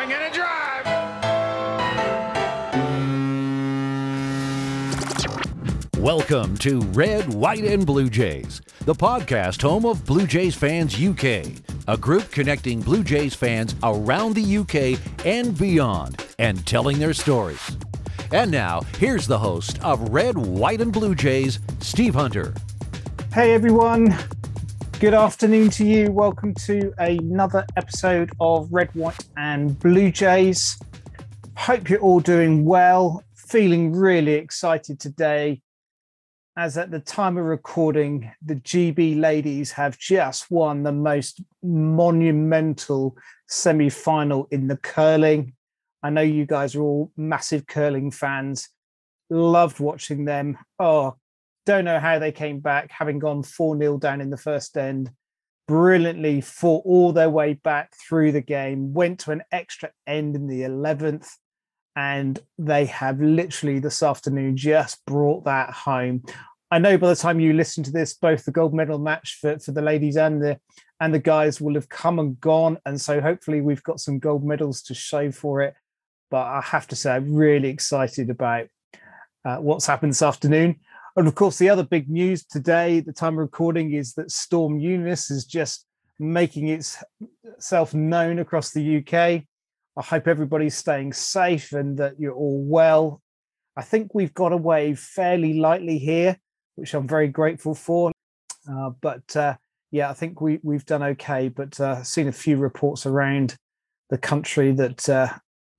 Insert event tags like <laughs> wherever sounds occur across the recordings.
Swing and a drive. Welcome to Red, White, and Blue Jays, the podcast home of Blue Jays Fans UK, a group connecting Blue Jays fans around the UK and beyond and telling their stories. And now, here's the host of Red, White, and Blue Jays, Steve Hunter. Hey everyone, good afternoon to you. Welcome to another episode of Red, White, and Blue Jays. Hope you're all doing well. Feeling really excited today as at the time of recording, the GB ladies have just won the most monumental semi final in the curling. I know you guys are all massive curling fans. Loved watching them. Oh, don't know how they came back, having gone 4 0 down in the first end. Brilliantly fought all their way back through the game, went to an extra end in the 11th, and they have literally this afternoon just brought that home. I know by the time you listen to this, both the gold medal match for, for the ladies and the and the guys will have come and gone, and so hopefully we've got some gold medals to show for it. But I have to say, I'm really excited about uh, what's happened this afternoon. And of course, the other big news today, the time of recording, is that Storm Eunice is just making itself known across the UK. I hope everybody's staying safe and that you're all well. I think we've got away fairly lightly here which I'm very grateful for. Uh, but uh, yeah, I think we we've done okay. But uh, seen a few reports around the country that uh,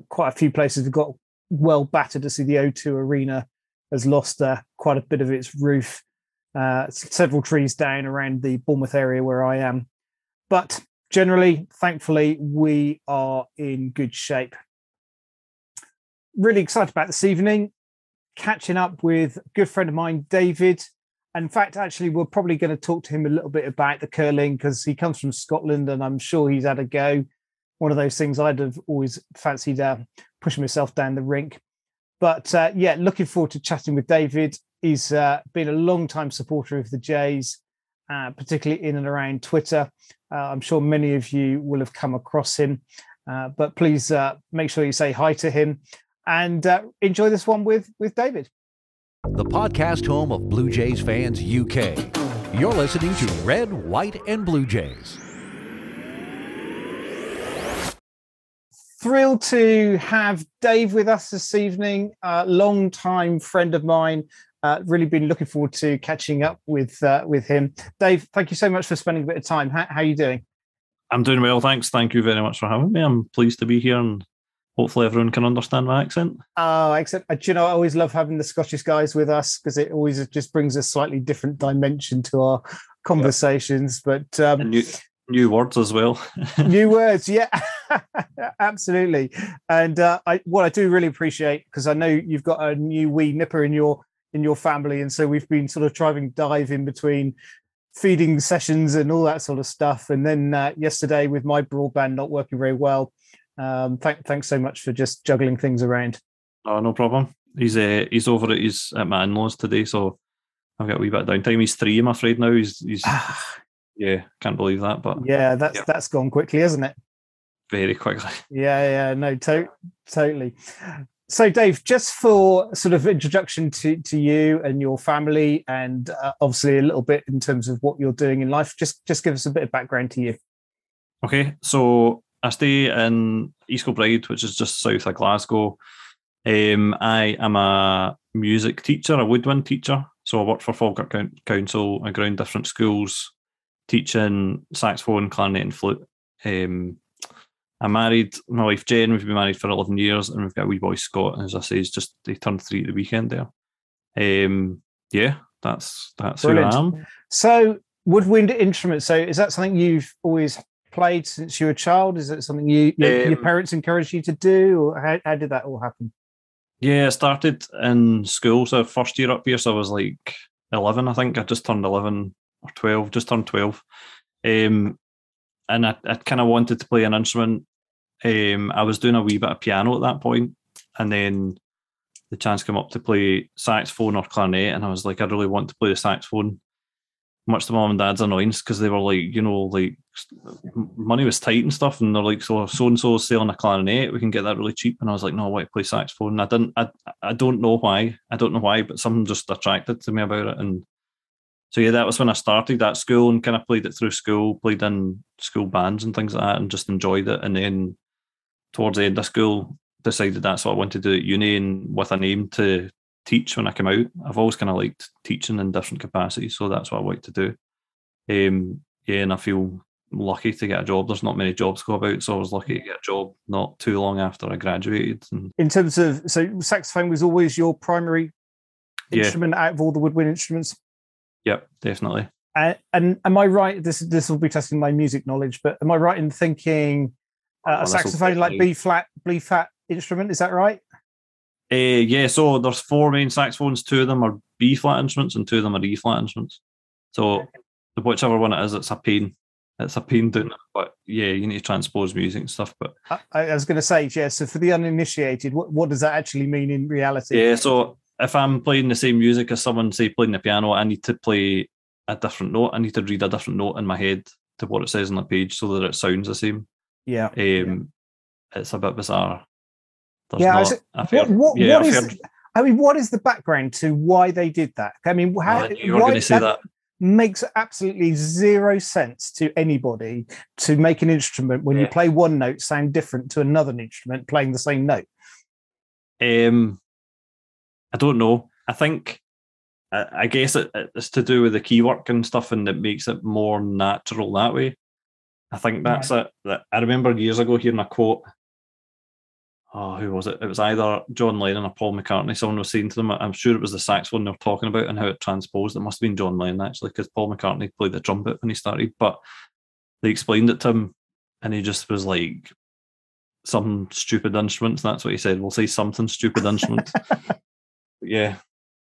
quite a few places have got well battered. To see the O2 Arena has lost uh, quite a bit of its roof. Uh, several trees down around the Bournemouth area where I am, but generally, thankfully, we are in good shape. Really excited about this evening catching up with a good friend of mine, David. In fact, actually, we're probably going to talk to him a little bit about the curling because he comes from Scotland and I'm sure he's had a go. One of those things I'd have always fancied uh, pushing myself down the rink. But uh, yeah, looking forward to chatting with David. He's uh, been a long time supporter of the Jays, uh, particularly in and around Twitter. Uh, I'm sure many of you will have come across him. Uh, but please make sure you say hi to him and uh, enjoy this one with with David. The podcast home of Blue Jays fans UK. You're listening to Red, White, and Blue Jays. Thrilled to have Dave with us this evening. Uh, long time friend of mine. Uh, really been looking forward to catching up with uh, with him. Dave, thank you so much for spending a bit of time. How, how are you doing? I'm doing well, thanks. Thank you very much for having me. I'm pleased to be here and hopefully everyone can understand my accent. Oh, excellent. Uh, you know, I always love having the Scottish guys with us because it always just brings a slightly different dimension to our conversations. Yeah. But um, new, new words as well. <laughs> new words, yeah, <laughs> absolutely. And uh, I, what I do really appreciate because I know you've got a new wee nipper in your in your family, and so we've been sort of trying dive in between feeding sessions and all that sort of stuff. And then uh, yesterday, with my broadband not working very well, um, th- thanks so much for just juggling things around. Oh, no problem. He's uh, he's over at his at my in-laws today, so I've got a wee bit of downtime. He's three, I'm afraid now. He's he's yeah, can't believe that, but yeah, that's yeah. that's gone quickly, isn't it? Very quickly. <laughs> Yeah, yeah, no, to- totally. So, Dave, just for sort of introduction to, to you and your family, and uh, obviously a little bit in terms of what you're doing in life, just just give us a bit of background to you. Okay, so I stay in East Kilbride, which is just south of Glasgow. Um, I am a music teacher, a woodwind teacher. So I work for Falkirk Council around different schools, teaching saxophone, clarinet, and flute. Um, I'm married. My wife Jen. We've been married for 11 years, and we've got a wee boy Scott. As I say, he's just he turned three at the weekend there. Um, yeah, that's that's Brilliant. who I am. So woodwind instruments. So is that something you've always played since you were a child? Is it something you, your, um, your parents encouraged you to do, or how, how did that all happen? Yeah, I started in school. So first year up here, so I was like eleven, I think. I just turned eleven or twelve, just turned twelve. Um, and I, I kind of wanted to play an instrument. Um, I was doing a wee bit of piano at that point, and then the chance came up to play saxophone or clarinet, and I was like, I really want to play the saxophone. much to mom and dad's annoyance because they were like, you know, like money was tight and stuff, and they're like, so so and so selling a clarinet, we can get that really cheap. And I was like, no, I want to play saxophone. And I didn't, I, I don't know why, I don't know why, but something just attracted to me about it. And so yeah, that was when I started that school and kind of played it through school, played in school bands and things like that, and just enjoyed it. And then towards the end of school, decided that's what I wanted to do at uni and with an aim to teach when I came out. I've always kind of liked teaching in different capacities, so that's what I like to do. Um, yeah, and I feel lucky to get a job. There's not many jobs go about, so I was lucky to get a job not too long after I graduated. And In terms of so saxophone was always your primary Yeah. instrument out of all the woodwind instruments. Yep, definitely. Uh, and am I right? This this will be testing my music knowledge, but am I right in thinking uh, Oh, a saxophone like B flat, B flat instrument? Is that right? Uh, yeah, so there's four main saxophones. Two of them are B flat instruments, and two of them are E flat instruments. So whichever one it is, it's a pain. It's a pain doing it, but yeah, you need to transpose music and stuff. But I, I was going to say, yeah. So for the uninitiated, what, what does that actually mean in reality? yeah, so if I'm playing the same music as someone, say, playing the piano, I need to play a different note. I need to read a different note in my head to what it says on the page so that it sounds the same. yeah. Um, It's a bit bizarre. There's Yeah, I not was- fair- What, what, yeah, what is? I mean, what is the background to why they did that? I mean, how, Oh, you were why- going to say that. makes absolutely zero sense to anybody to make an instrument when you play one note sound different to another instrument playing the same note. Um, I don't know. I think, I, I guess it, it's to do with the key work and stuff, and it makes it more natural that way. I think that's it. That I remember years ago hearing a quote. Oh, who was it? It was either John Lennon or Paul McCartney. Someone was saying to them, I'm sure it was the saxophone they were talking about and how it transposed. It must have been John Lennon actually, because Paul McCartney played the trumpet when he started. But they explained it to him, and he just was like, "Some stupid instruments." That's what he said. We'll say something stupid instruments. <laughs> yeah,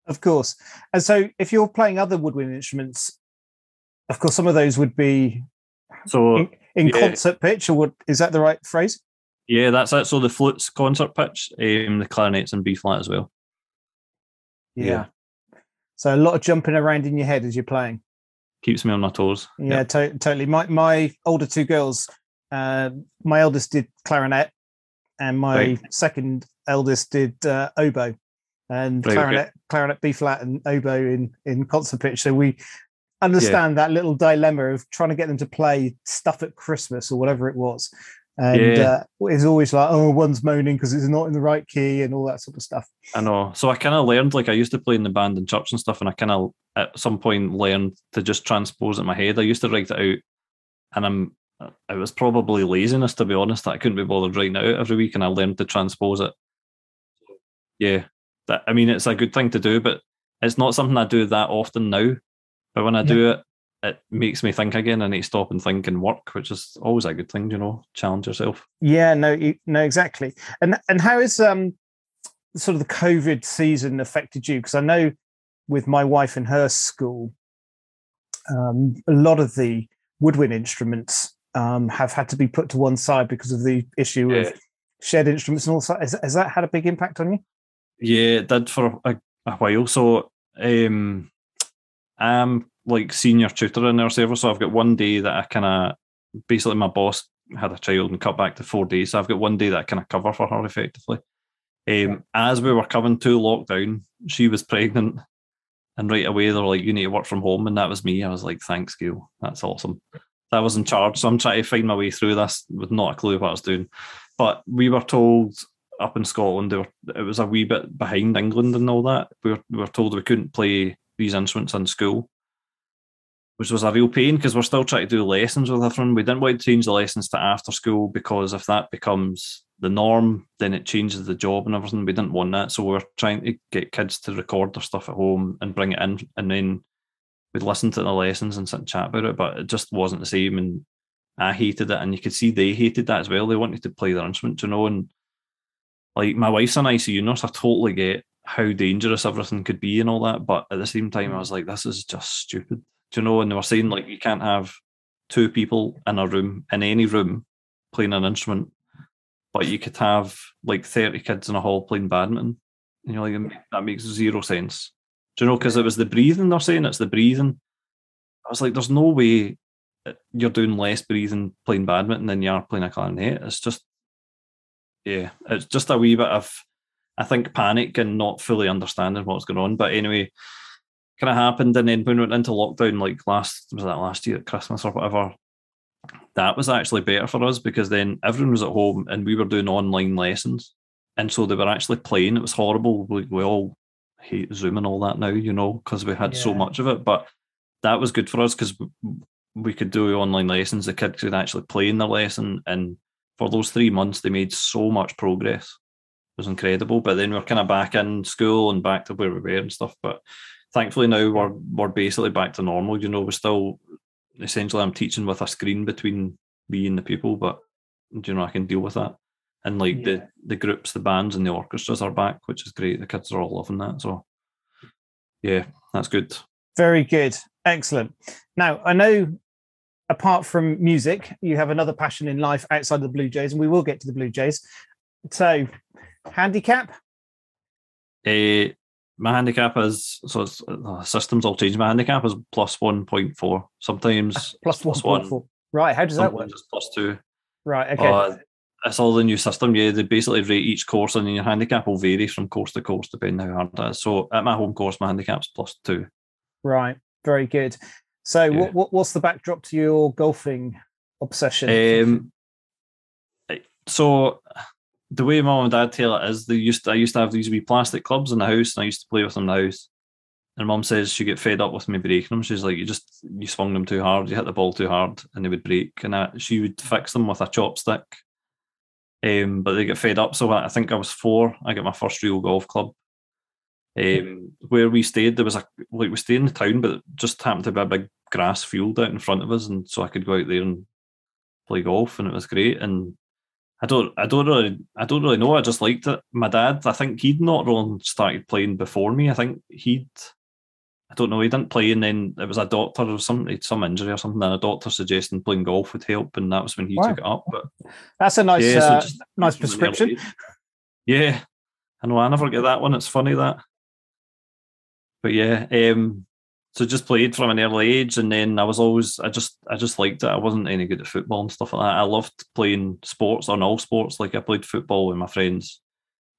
Of course. And so if you're playing other woodwind instruments, of course, some of those would be so in, in yeah. concert pitch, or what is that the right phrase? yeah, that's it. So the flutes concert pitch, um, the clarinets and B flat as well. Yeah. So a lot of jumping around in your head as you're playing. Keeps me on my toes. Yeah, to- totally. My my older two girls, uh, my eldest did clarinet, and my Right. second eldest did uh, oboe, and clarinet, clarinet B flat, and oboe in in concert pitch. So we understand that little dilemma of trying to get them to play stuff at Christmas or whatever it was, and Yeah. uh, it's always like, oh, one's moaning because it's not in the right key and all that sort of stuff. I know. So I kind of learned, like I used to play in the band in church and stuff, and I kind of at some point learned to just transpose it in my head. I used to write it out, and I'm. It was probably laziness, to be honest. That I couldn't be bothered writing it out every week, and I learned to transpose it. Yeah, that I mean, it's a good thing to do, but it's not something I do that often now. But when I do it, it makes me think again. I need to stop and think and work, which is always a good thing, you know. Challenge yourself. Yeah, no, you- no, exactly. And and how has um sort of the COVID season affected you? Because I know with my wife and her school, um, a lot of the woodwind instruments um, have had to be put to one side because of the issue Yeah. of shared instruments and all that. Has, has that had a big impact on you? Yeah, it did for a, a while. So um I'm like senior tutor in our server. So I've got one day that I kinda basically my boss had a child and cut back to four days. So I've got one day that I kind of cover for her effectively. Um, as we were coming to lockdown, she was pregnant, and right away they were like, "You need to work from home," and that was me. I was like, "Thanks, Gail. That's awesome." I was in charge, so I'm trying to find my way through this with not a clue what I was doing. But we were told up in Scotland, were, it was a wee bit behind England and all that. We were, we were told we couldn't play these instruments in school, which was a real pain because we're still trying to do lessons with everyone. We didn't want to change the lessons to after school because if that becomes the norm, then it changes the job and everything. We didn't want that. So we were trying to get kids to record their stuff at home and bring it in. And then we'd listen to the lessons and sit and chat about it, but it just wasn't the same. And I hated it. And you could see they hated that as well. They wanted to play their instrument, you know, and like my wife's an ICU nurse. I totally get how dangerous everything could be and all that. But at the same time, I mm. was like, this is just stupid. Do you know? And they were saying like you can't have two people in a room in any room playing an instrument, but you could have like 30 kids in a hall playing badminton. And you're like, that makes zero sense. Do you know? Because it was the breathing they're saying, it's the breathing. I was like, there's no way uh, you're doing less breathing playing badminton than you are playing a clarinet. It's just, yeah, it's just a wee bit of, I think, panic and not fully understanding what's going on. But anyway, kind of happened. And then when we went into lockdown, like last, was that last year at Christmas or whatever, that was actually better for us because then everyone was at home and we were doing online lessons. And so they were actually playing. It was horrible. We, we all hate Zoom and all that now, you know, because we had yeah. so much of it. But that was good for us because we could do online lessons. The kids could actually play in their lesson. And for those three months, they made so much progress. It was incredible. But then we are kind of back in school and back to where we were and stuff. But thankfully now we're we're basically back to normal. You know, we're still essentially I'm teaching with a screen between me and the people, but you know, I can deal with that. And like yeah. the the groups, the bands and the orchestras are back, which is great. The kids are all loving that. So yeah, that's good. Very good. Excellent. Now I know apart from music, you have another passion in life outside of the Blue Jays, and we will get to the Blue Jays. So, handicap? Uh, my handicap is so uh, systems all change. My handicap is plus one point four. Sometimes <laughs> plus one point four. Right. How does that work? Plus two. Right. Okay. Uh, it's all the new system. Yeah, they basically rate each course, and your handicap will vary from course to course depending how hard it is. So at my home course, my handicap's plus two. Right. Very good. So, yeah. what, what, what's the backdrop to your golfing obsession? Um, so, the way mom and dad tell it is, they used to, I used to have these wee plastic clubs in the house, and I used to play with them in the house. And mom says she get fed up with me breaking them. She's like, you just you swung them too hard, you hit the ball too hard, and they would break. And I, she would fix them with a chopstick. Um, but they get fed up. So I think I was four. I got my first real golf club, um, where we stayed, there was a like we stayed in the town, but just happened to be a big grass field out in front of us, and so I could go out there and play golf, and it was great. And I don't, I don't really, I don't really know. I just liked it. My dad, I think he'd not really started playing before me. I think he'd, I don't know, he didn't play, and then it was a doctor or something, some injury or something, and a doctor suggesting playing golf would help, and that was when he wow. took it up. But that's a nice, yeah, uh, so nice prescription. Yeah, I know. I never get that one. It's funny that but yeah, um, so just played from an early age, and then I was always I just I just liked it. I wasn't any good at football and stuff like that. I loved playing sports on all sports. Like I played football with my friends.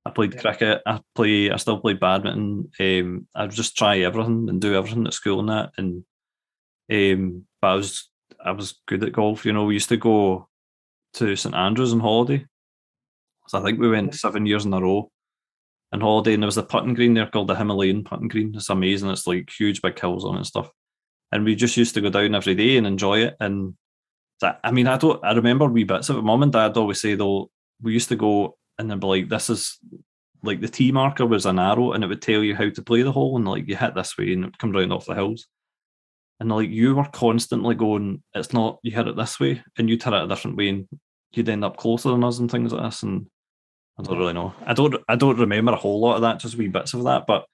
I played yeah. cricket. I play. I still play badminton. Um, I just try everything and do everything at school and that. And um, but I was I was good at golf. You know, we used to go to St Andrews on holiday. So I think we went seven years in a row and holiday, and there was a putting green there called the Himalayan putting green. It's amazing. It's like huge big hills on it and stuff. And we just used to go down every day and enjoy it. And that, I mean, I don't. I remember wee bits of it. Mum and Dad always say though, we used to go and they'd be like, "This is like the tee marker was an arrow, and it would tell you how to play the hole, and like you hit this way, and it come round off the hills." And like you were constantly going, "It's not. You hit it this way, and you'd hit it a different way, and you'd end up closer than us and things like this." And I don't really know. I don't. I don't remember a whole lot of that. Just wee bits of that, but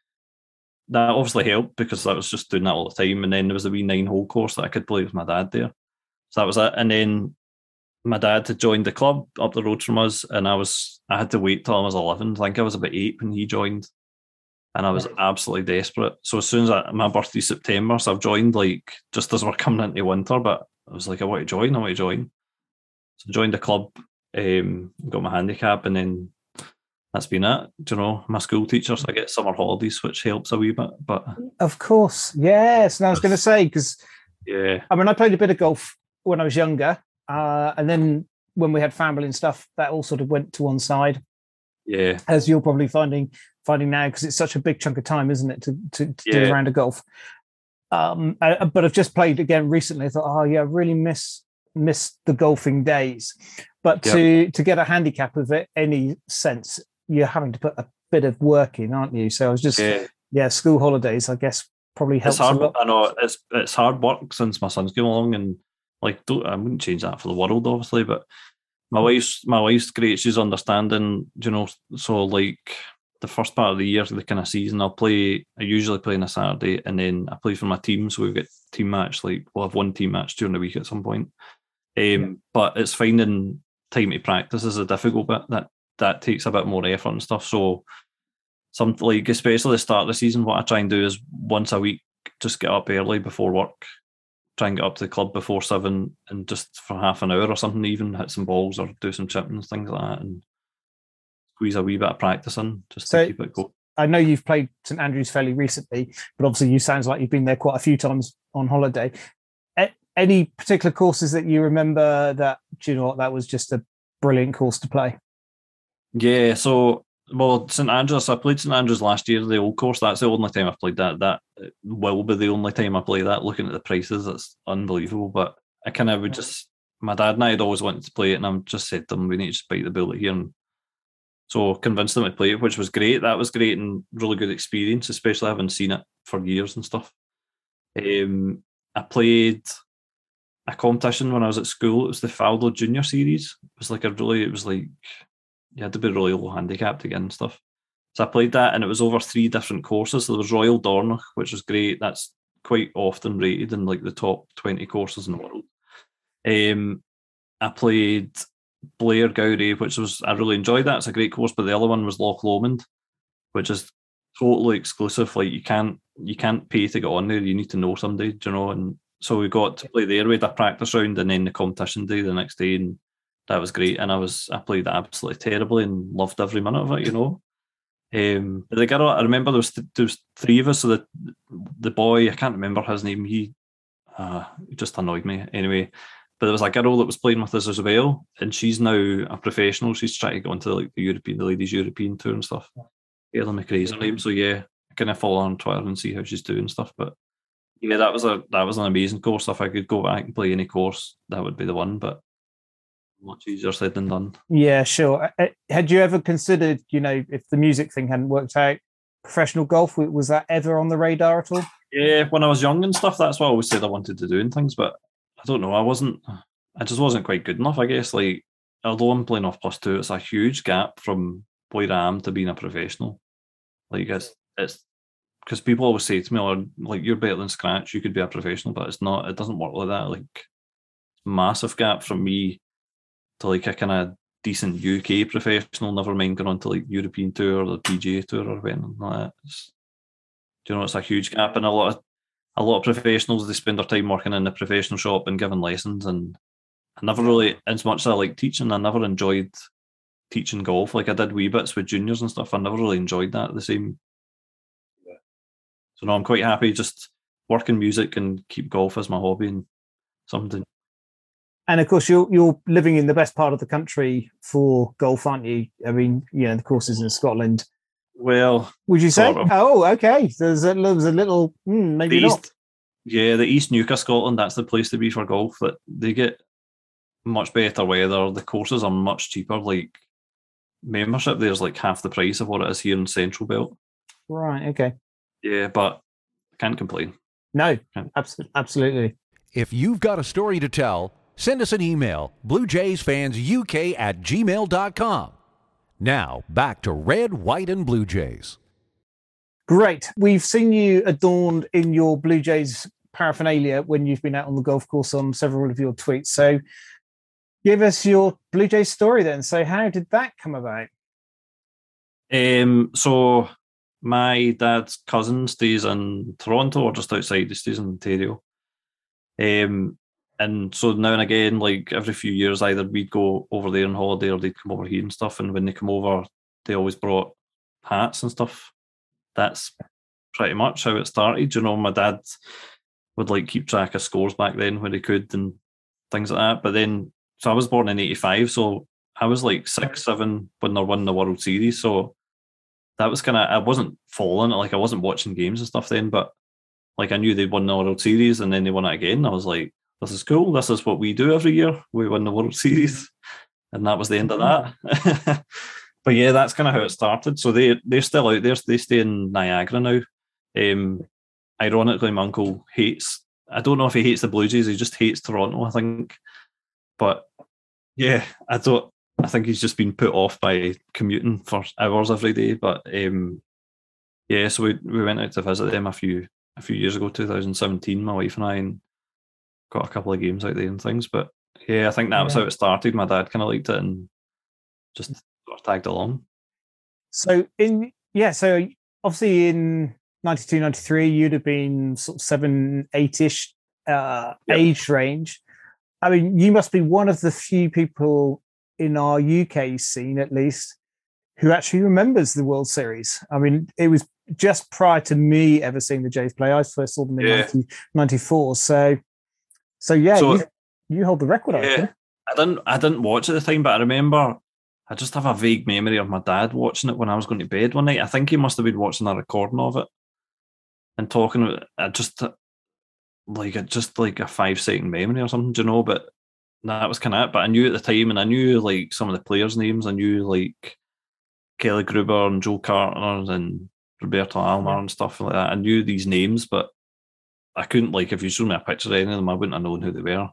that obviously helped because I was just doing that all the time. And then there was a wee nine hole course that I could play with my dad there. So that was it. And then my dad had joined the club up the road from us, and I was I had to wait till I was eleven. I think I was about eight when he joined, and I was absolutely desperate. So as soon as I, my birthday September, so I've joined like just as we're coming into winter. But I was like, I want to join. I want to join. So I joined the club um, got my handicap, and then that's been it. Do you know, my school teachers, I get summer holidays, which helps a wee bit. But of course, yes. And I was going to say because yeah, I mean, I played a bit of golf when I was younger, uh, and then when we had family and stuff, that all sort of went to one side. Yeah, as you're probably finding finding now because it's such a big chunk of time, isn't it, to to, to yeah. do a round of golf. Um, I, but I've just played again recently. I thought, oh yeah, I really miss miss the golfing days. But yep. to to get a handicap of it any sense, you're having to put a bit of work in, aren't you? So I was just yeah, yeah school holidays, I guess, probably helps. It's hard. I know it's it's hard work since my son's come along, and like don't, I wouldn't change that for the world, obviously. But my mm. wife's my wife's great. She's understanding, you know. So like the first part of the year, the kind of season, I'll play. I usually play on a Saturday, and then I play for my team. So we've got team match. Like we'll have one team match during the week at some point. Um, yeah. But it's finding time to practice is a difficult bit. That that takes a bit more effort and stuff. So something like especially the start of the season, what I try and do is once a week just get up early before work try and get up to the club before seven and just for half an hour or something, even hit some balls or do some chipping and things like that, and squeeze a wee bit of practice in just So- to keep it going. I know you've played St Andrews fairly recently, but obviously you sounds like you've been there quite a few times on holiday. Any particular courses that you remember that do you know what that was just a brilliant course to play? Yeah, so well, St Andrews. I played St Andrews last year, the old course. That's the only time I've played that. That will be the only time I play that. Looking at the prices, it's unbelievable. But I kind of would just. My dad and I had always wanted to play it, and I'm just said to them, "We need to just bite the bullet here." And so convinced them to play it, which was great. That was great and really good experience, especially having seen it for years and stuff. Um, I played a competition when I was at school. It was the Faldo Junior Series. It was like a really. It was like you had to be really low handicapped to get in and stuff. So I played that, and it was over three different courses. So there was Royal Dornoch, which was great. That's quite often rated in like the top twenty courses in the world. Um, I played Blairgowrie, which was I really enjoyed that. It's a great course, but the other one was Loch Lomond, which is totally exclusive. Like you can't you can't pay to get on there. You need to know somebody, do you know. And so we got to play there. We had a practice round, and then the competition day the next day, and that was great. And I was I played absolutely terribly and loved every minute of it, you know. Um, but the girl, I remember there was th- there was three of us. So the the boy, I can't remember his name. He, uh, just annoyed me anyway. But there was a girl that was playing with us as well, and she's now a professional. She's trying to go into like the European, the ladies European tour and stuff. Ella McRae's her name. So yeah, I kind of follow her on Twitter and see how she's doing stuff. But yeah, that was a that was an amazing course. If I could go back and play any course, that would be the one. But much easier said than done. Yeah, sure. Uh, Had you ever considered, you know, if the music thing hadn't worked out, professional golf was that ever on the radar at all? Yeah, when I was young and stuff, that's what I always said I wanted to do and things. But I don't know, I wasn't. I just wasn't quite good enough. I guess. Like, although I'm playing off plus two, it's a huge gap from where I am to being a professional. Like, it's it's because people always say to me, "Oh, like you're better than scratch. You could be a professional," but it's not. It doesn't work like that. Like, massive gap from me to like a kind of decent UK professional. Never mind going on to like European tour or the PGA tour or anything like that. It's, do you know it's a huge gap and a lot of a lot of professionals they spend their time working in the professional shop and giving lessons and I never really as much as I like teaching, I never enjoyed teaching golf. Like I did wee bits with juniors and stuff. I never really enjoyed that the same. So no, I'm quite happy just working music and keep golf as my hobby and something. And of course, you're you're living in the best part of the country for golf, aren't you? I mean, you know, the courses in Scotland. Well, Would you say? Of. Oh, okay. There's a, there's a little hmm, maybe the not. east, yeah, the East Neuk of, Scotland. That's the place to be for golf. That they get much better weather. The courses are much cheaper. Like membership, there's like half the price of what it is here in Central Belt. Right. Okay. Yeah, but can't complain. No. Absolutely. Absolutely. If you've got a story to tell, send us an email, bluejaysfansuk at gmail.com. Now, back to Red, White, and Blue Jays. Great. We've seen you adorned in your Blue Jays paraphernalia when you've been out on the golf course on several of your tweets. So give us your Blue Jays story then. So how did that come about? Um, so my dad's cousin stays in Toronto or just outside. He stays in Ontario. Um, and so now and again, like every few years, either we'd go over there on holiday or they'd come over here and stuff. And when they come over, they always brought hats and stuff. That's pretty much how it started. You know, my dad would like keep track of scores back then when he could and things like that. But then, so I was born in '85, so I was like six, seven when they won the World Series. So that was kind of I wasn't following like I wasn't watching games and stuff then, but like I knew they'd won the World Series and then they won it again. I was like, this is cool. This is what we do every year. We win the World <laughs> Series, and that was the end of that. <laughs> but yeah, that's kind of how it started. So they they're still out there. They stay in Niagara now. Um, ironically, my uncle hates. I don't know if he hates the Blue Jays. He just hates Toronto. I think, but yeah, I don't. I think he's just been put off by commuting for hours every day. But um, yeah, so we, we went out to visit them a few a few years ago, 2017. My wife and I, and got a couple of games out there and things. But yeah, I think that was how it started. My dad kind of liked it and just sort of tagged along. So in yeah, so obviously in 92, 93, you'd have been sort of seven, eight-ish uh, Yep. age range. I mean, you must be one of the few people in our UK scene, at least, who actually remembers the World Series. I mean, it was just prior to me ever seeing the Jays play. I first saw them in Yeah. 90, 94. So, so yeah, So- you, you hold the record. I Yeah. reckon. I didn't I didn't watch at the time, but I remember I just have a vague memory of my dad watching it when I was going to bed one night. I think he must have been watching a recording of it and talking I just like a just like a five second memory or something, do you know? But that was kind of it. But I knew at the time, and I knew like some of the players' names. I knew like Kelly Gruber and Joe Carter and Roberto Alomar and stuff like that. I knew these names, but I couldn't like if you showed me a picture of any of them, I wouldn't have known who they were.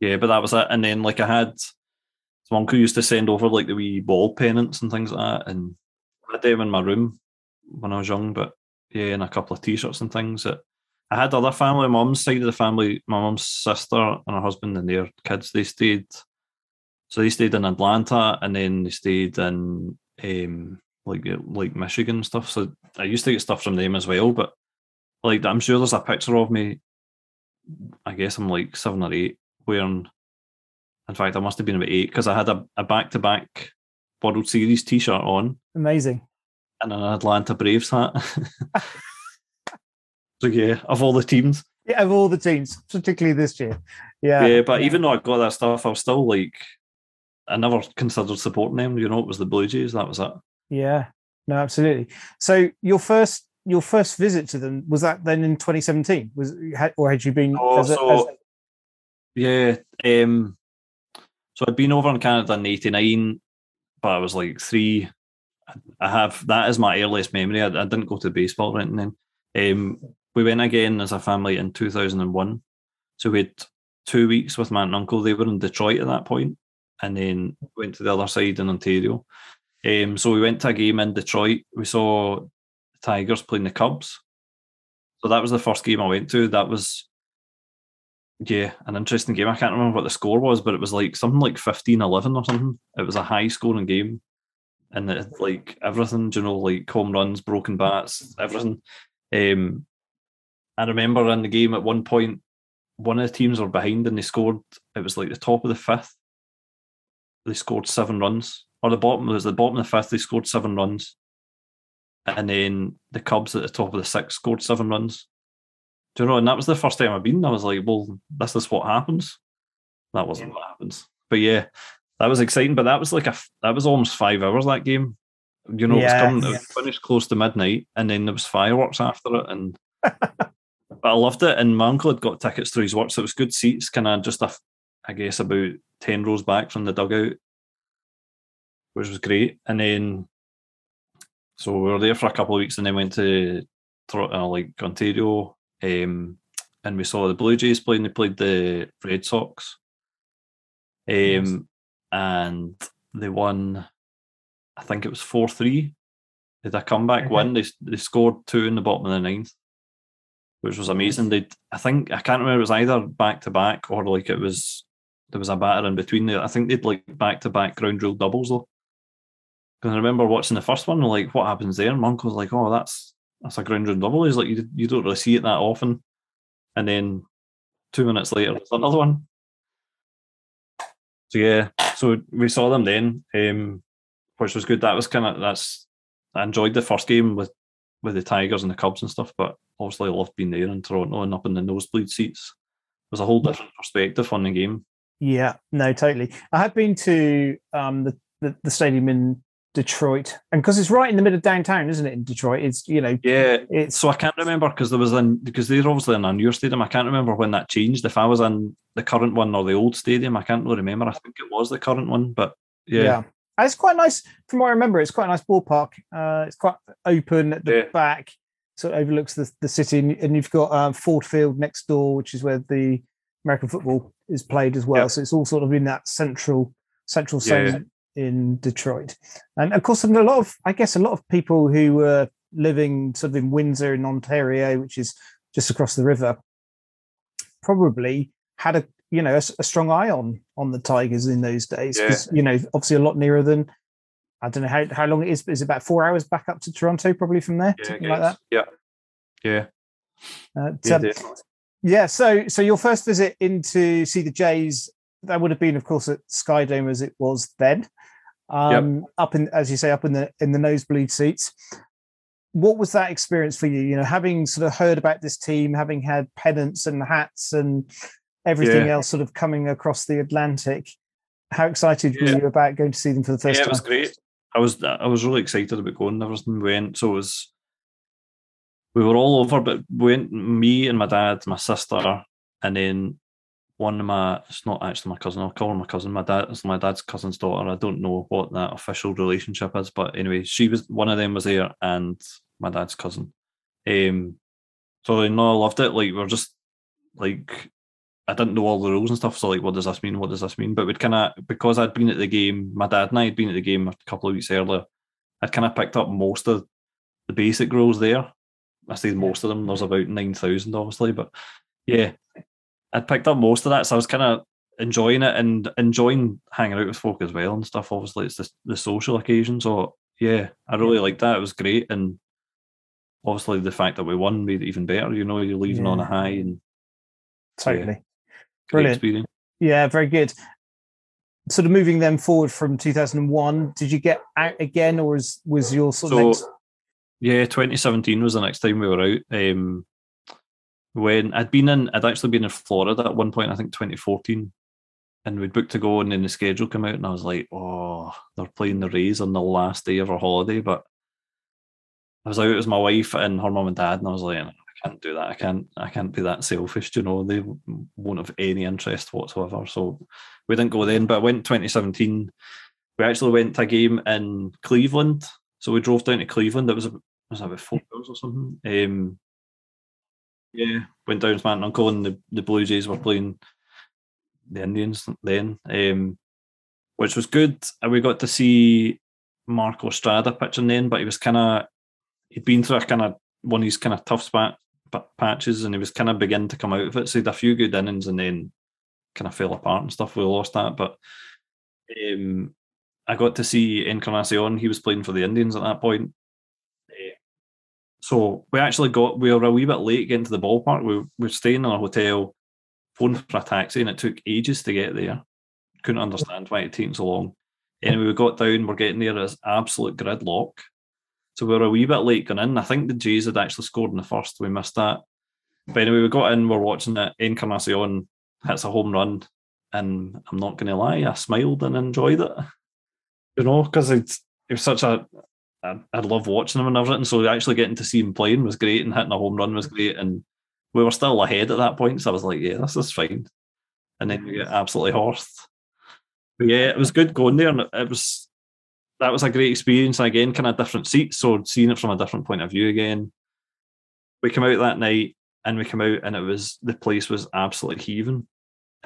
Yeah, but that was it. And then like I had some uncle used to send over like the wee ball pennants and things like that, and I had them in my room when I was young. But yeah, and a couple of t-shirts and things that I had other family, mum's side of the family, my mum's sister and her husband and their kids, they stayed so they stayed in Atlanta and then they stayed in um like like Michigan and stuff. So I used to get stuff from them as well. But like I'm sure there's a picture of me, I guess I'm like seven or eight, wearing in fact I must have been about eight because I had a, a back-to-back World Series t-shirt on Amazing. and an Atlanta Braves hat. <laughs> so yeah, of all the teams. Yeah, of all the teams, particularly this year. Yeah. Yeah, but even though I got that stuff, I was still like, I never considered supporting them. You know, it was the Blue Jays. That was it. Yeah, no, absolutely. So your first your first visit to them was that then in 2017? Was had- or had you been? Oh, as so- as- Yeah. Um, so I'd been over in Canada in '89, but I was like three. I have that is my earliest memory. I, I didn't go to baseball or anything. Then. Um, we went again as a family in 2001. So we had two weeks with my aunt and uncle. They were in Detroit at that point, and then went to the other side in Ontario. Um, so we went to a game in Detroit. We saw the Tigers playing the Cubs. So that was the first game I went to. That was yeah, an interesting game. I can't remember what the score was, but it was like something like 15 11 or something. It was a high scoring game. And it, like everything, you know, like home runs, broken bats, everything. Um, I remember in the game at one point, one of the teams were behind and they scored, it was like the top of the fifth. They scored seven runs. Or the bottom, was the bottom of the fifth, they scored seven runs. And then the Cubs at the top of the sixth scored seven runs. Do you know? And that was the first time I've been. I was like, well, this is what happens. That wasn't what happens. But yeah, that was exciting. But that was like a that was almost five hours that game. You know, it was Yeah, coming. It yeah. was finished close to midnight, and then there was fireworks after it. And <laughs> but I loved it. And my uncle had got tickets through his work, so it was good seats. Kind of just a, I guess about ten rows back from the dugout, which was great. And then, so we were there for a couple of weeks, and then went to uh, like Ontario, um, and we saw the Blue Jays playing. They played the Red Sox, um, and they won. I think it was four three. They had a comeback Okay. win. They they scored two in the bottom of the ninth, which was amazing. They I think I can't remember. It was either back to back or like it was there was a batter in between there. I think they'd like back to back ground rule doubles though. Because I remember watching the first one, like what happens there? And my uncle's like, "Oh, that's that's a ground rule double." He's like, "You you don't really see it that often." And then two minutes later, there's another one. So yeah, so we saw them then, um, which was good. That was kind of that's I enjoyed the first game with with the Tigers and the Cubs and stuff, but obviously I loved being there in Toronto and up in the nosebleed seats. It was a whole different perspective on the game. Yeah, no, totally. I have been to um, the, the the stadium in Detroit, and because it's right in the middle of downtown, isn't it? In Detroit, it's you know, Yeah, it's so I can't remember because there was in because they're obviously in a newer stadium. I can't remember when that changed. If I was in the current one or the old stadium, I can't really remember. I think it was the current one, but yeah, yeah. And it's quite nice from what I remember. It's quite a nice ballpark. Uh, it's quite open at the Yeah. back, so it overlooks the, the city, and, you've got um, Ford Field next door, which is where the American football is played as well. Yep. So it's all sort of in that central central Yeah. zone in Detroit, and of course, a lot of I guess a lot of people who were living sort of in Windsor in Ontario, which is just across the river, probably had a you know a strong eye on on the Tigers in those days. 'cause, You know, obviously a lot nearer than I don't know how how long it is, but it's about four hours back up to Toronto, probably from there, yeah, something like that. yeah, yeah. Uh, Yeah, um. Yeah, so so your first visit into see the Jays that would have been, of course, at Sky Dome as it was then. Um, yep. Up in, as you say, up in the in the nosebleed seats. What was that experience for you? You know, having sort of heard about this team, having had pennants and hats and everything yeah. else sort of coming across the Atlantic. How excited yeah. were you about going to see them for the first yeah, time? it was great. I was I was really excited about going. Everything went so it was. We were all over, but went me and my dad, my sister, and then one of my it's not actually my cousin i'll call her my cousin my dad it's my dad's cousin's daughter i don't know what that official relationship is but anyway she was one of them was there and my dad's cousin um so know i loved it like we are just like i didn't know all the rules and stuff so like what does this mean what does this mean but we'd kind of because i'd been at the game my dad and i had been at the game a couple of weeks earlier i'd kind of picked up most of the basic rules there i say most of them there's about 9000 obviously but yeah I'd picked up most of that, so I was kind of enjoying it and enjoying hanging out with folk as well and stuff. Obviously, it's the, the social occasion. So yeah, I really liked that. It was great, and obviously the fact that we won made it even better. You know, you're leaving yeah. on a high and totally yeah, brilliant. Experience. Yeah, very good. Sort of moving them forward from 2001. Did you get out again, or was was your sort so, of next? Yeah, 2017 was the next time we were out. Um, when I'd been in, I'd actually been in Florida at one point, I think 2014, and we'd booked to go, and then the schedule came out, and I was like, oh, they're playing the Rays on the last day of our holiday, but I was out with my wife and her mum and dad, and I was like, can't do that. I can't, I can't be that selfish. You know, they won't have any interest whatsoever. So we didn't go then. But I went 2017. We actually went to a game in Cleveland. So we drove down to Cleveland. It was, a was about four hours or something. Um, yeah, went down to my uncle, and the, the Blue Jays were playing the Indians then, um, which was good. And we got to see Marco Estrada pitching then, but he was kind of he'd been through a kind of one of these kind of tough spot patches, and he was kind of beginning to come out of it. So he had a few good innings, and then kind of fell apart and stuff. We lost that, but um, I got to see Encarnacion. He was playing for the Indians at that point, so we actually got we were a wee bit late getting to the ballpark. We were staying in a hotel, phoned for a taxi, and it took ages to get there. Couldn't understand why it taking so long. Anyway, we got down, we're getting there as absolute gridlock. So we were a wee bit late going in. I think the Jays had actually scored in the first. We missed that. But anyway, we got in, we're watching it. Encarnacion hits a home run. And I'm not going to lie, I smiled and enjoyed it. You know, because it was such a I, I love watching him and everything. So actually getting to see him playing was great, and hitting a home run was great. And we were still ahead at that point, so I was like, yeah, this is fine. And then we get absolutely horsed. But yeah, it was good going there, and it was that was a great experience. Again, kind of different seats, so seeing it from a different point of view again. We came out that night, and we came out, and it was the place was absolutely heaving.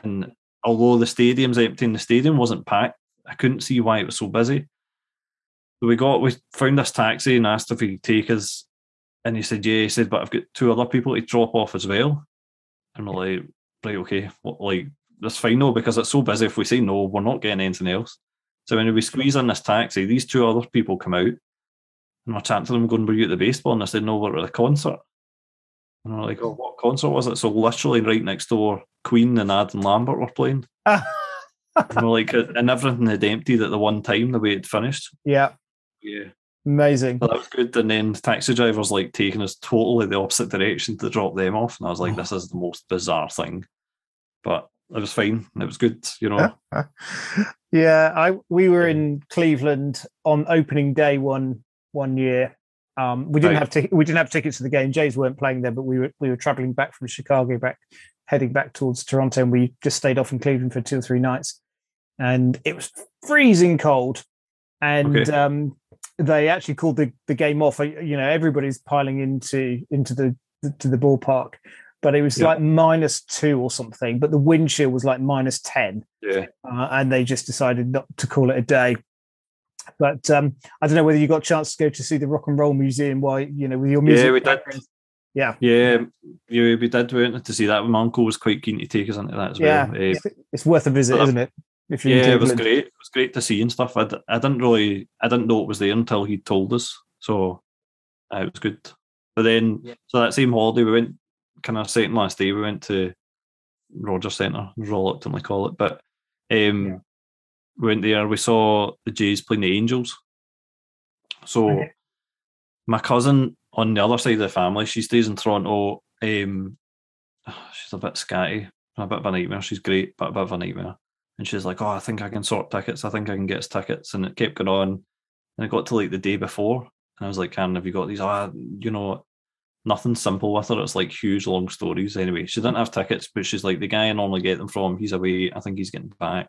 And although the stadium's empty and the stadium wasn't packed, I couldn't see why it was so busy. So we got we found this taxi and asked if he could take us, and he said yeah. He said, but I've got two other people to drop off as well. And we're like, right, okay, like that's fine though because it's so busy. If we say no, we're not getting anything else. So when we squeeze in this taxi, these two other people come out, and we're chatting to them, going, "Were you at the baseball?" And I said, "No, we're at the concert." And we're like, "Oh, what concert was it?" So literally right next door, Queen and Adam Lambert were playing. <laughs> and we're like, and everything had emptied at the one time the way it finished. Yeah. Yeah. Amazing. But that was good. And then the taxi driver's like taking us totally the opposite direction to drop them off. And I was like, oh. this is the most bizarre thing. But it was fine. It was good, you know. <laughs> yeah, I we were in Cleveland on opening day one one year. Um, we didn't right. have to we didn't have tickets to the game. Jays weren't playing there, but we were we were traveling back from Chicago back heading back towards Toronto and we just stayed off in Cleveland for two or three nights. And it was freezing cold and okay. um, they actually called the, the game off. You know, everybody's piling into into the to the ballpark, but it was yeah. like minus two or something. But the wind chill was like minus ten. Yeah, uh, and they just decided not to call it a day. But um, I don't know whether you got a chance to go to see the Rock and Roll Museum. Why you know with your music? Yeah, we did. Yeah, yeah, yeah, we did. We went to see that. My uncle was quite keen to take us into that as yeah, well. Yeah, uh, it's worth a visit, isn't it? If you yeah, it was great. It was great to see and stuff. I d- I didn't really, I didn't know it was there until he told us. So uh, it was good. But then, yeah. so that same holiday, we went kind of second last day, we went to Rogers Centre, reluctantly call it, but um, Yeah. we went there. We saw the Jays playing the Angels. So Okay. my cousin on the other side of the family, she stays in Toronto. Um, <sighs> she's a bit scatty, a bit of a nightmare. She's great, but a bit of a nightmare. And she's like, "Oh, I think I can sort tickets. I think I can get us tickets." And it kept going on. And it got to like the day before, and I was like, "Karen, have you got these?" Ah, you know, nothing simple with her. It's like huge long stories. Anyway, she didn't have tickets, but she's like, the guy I normally get them from, he's away. I think he's getting back.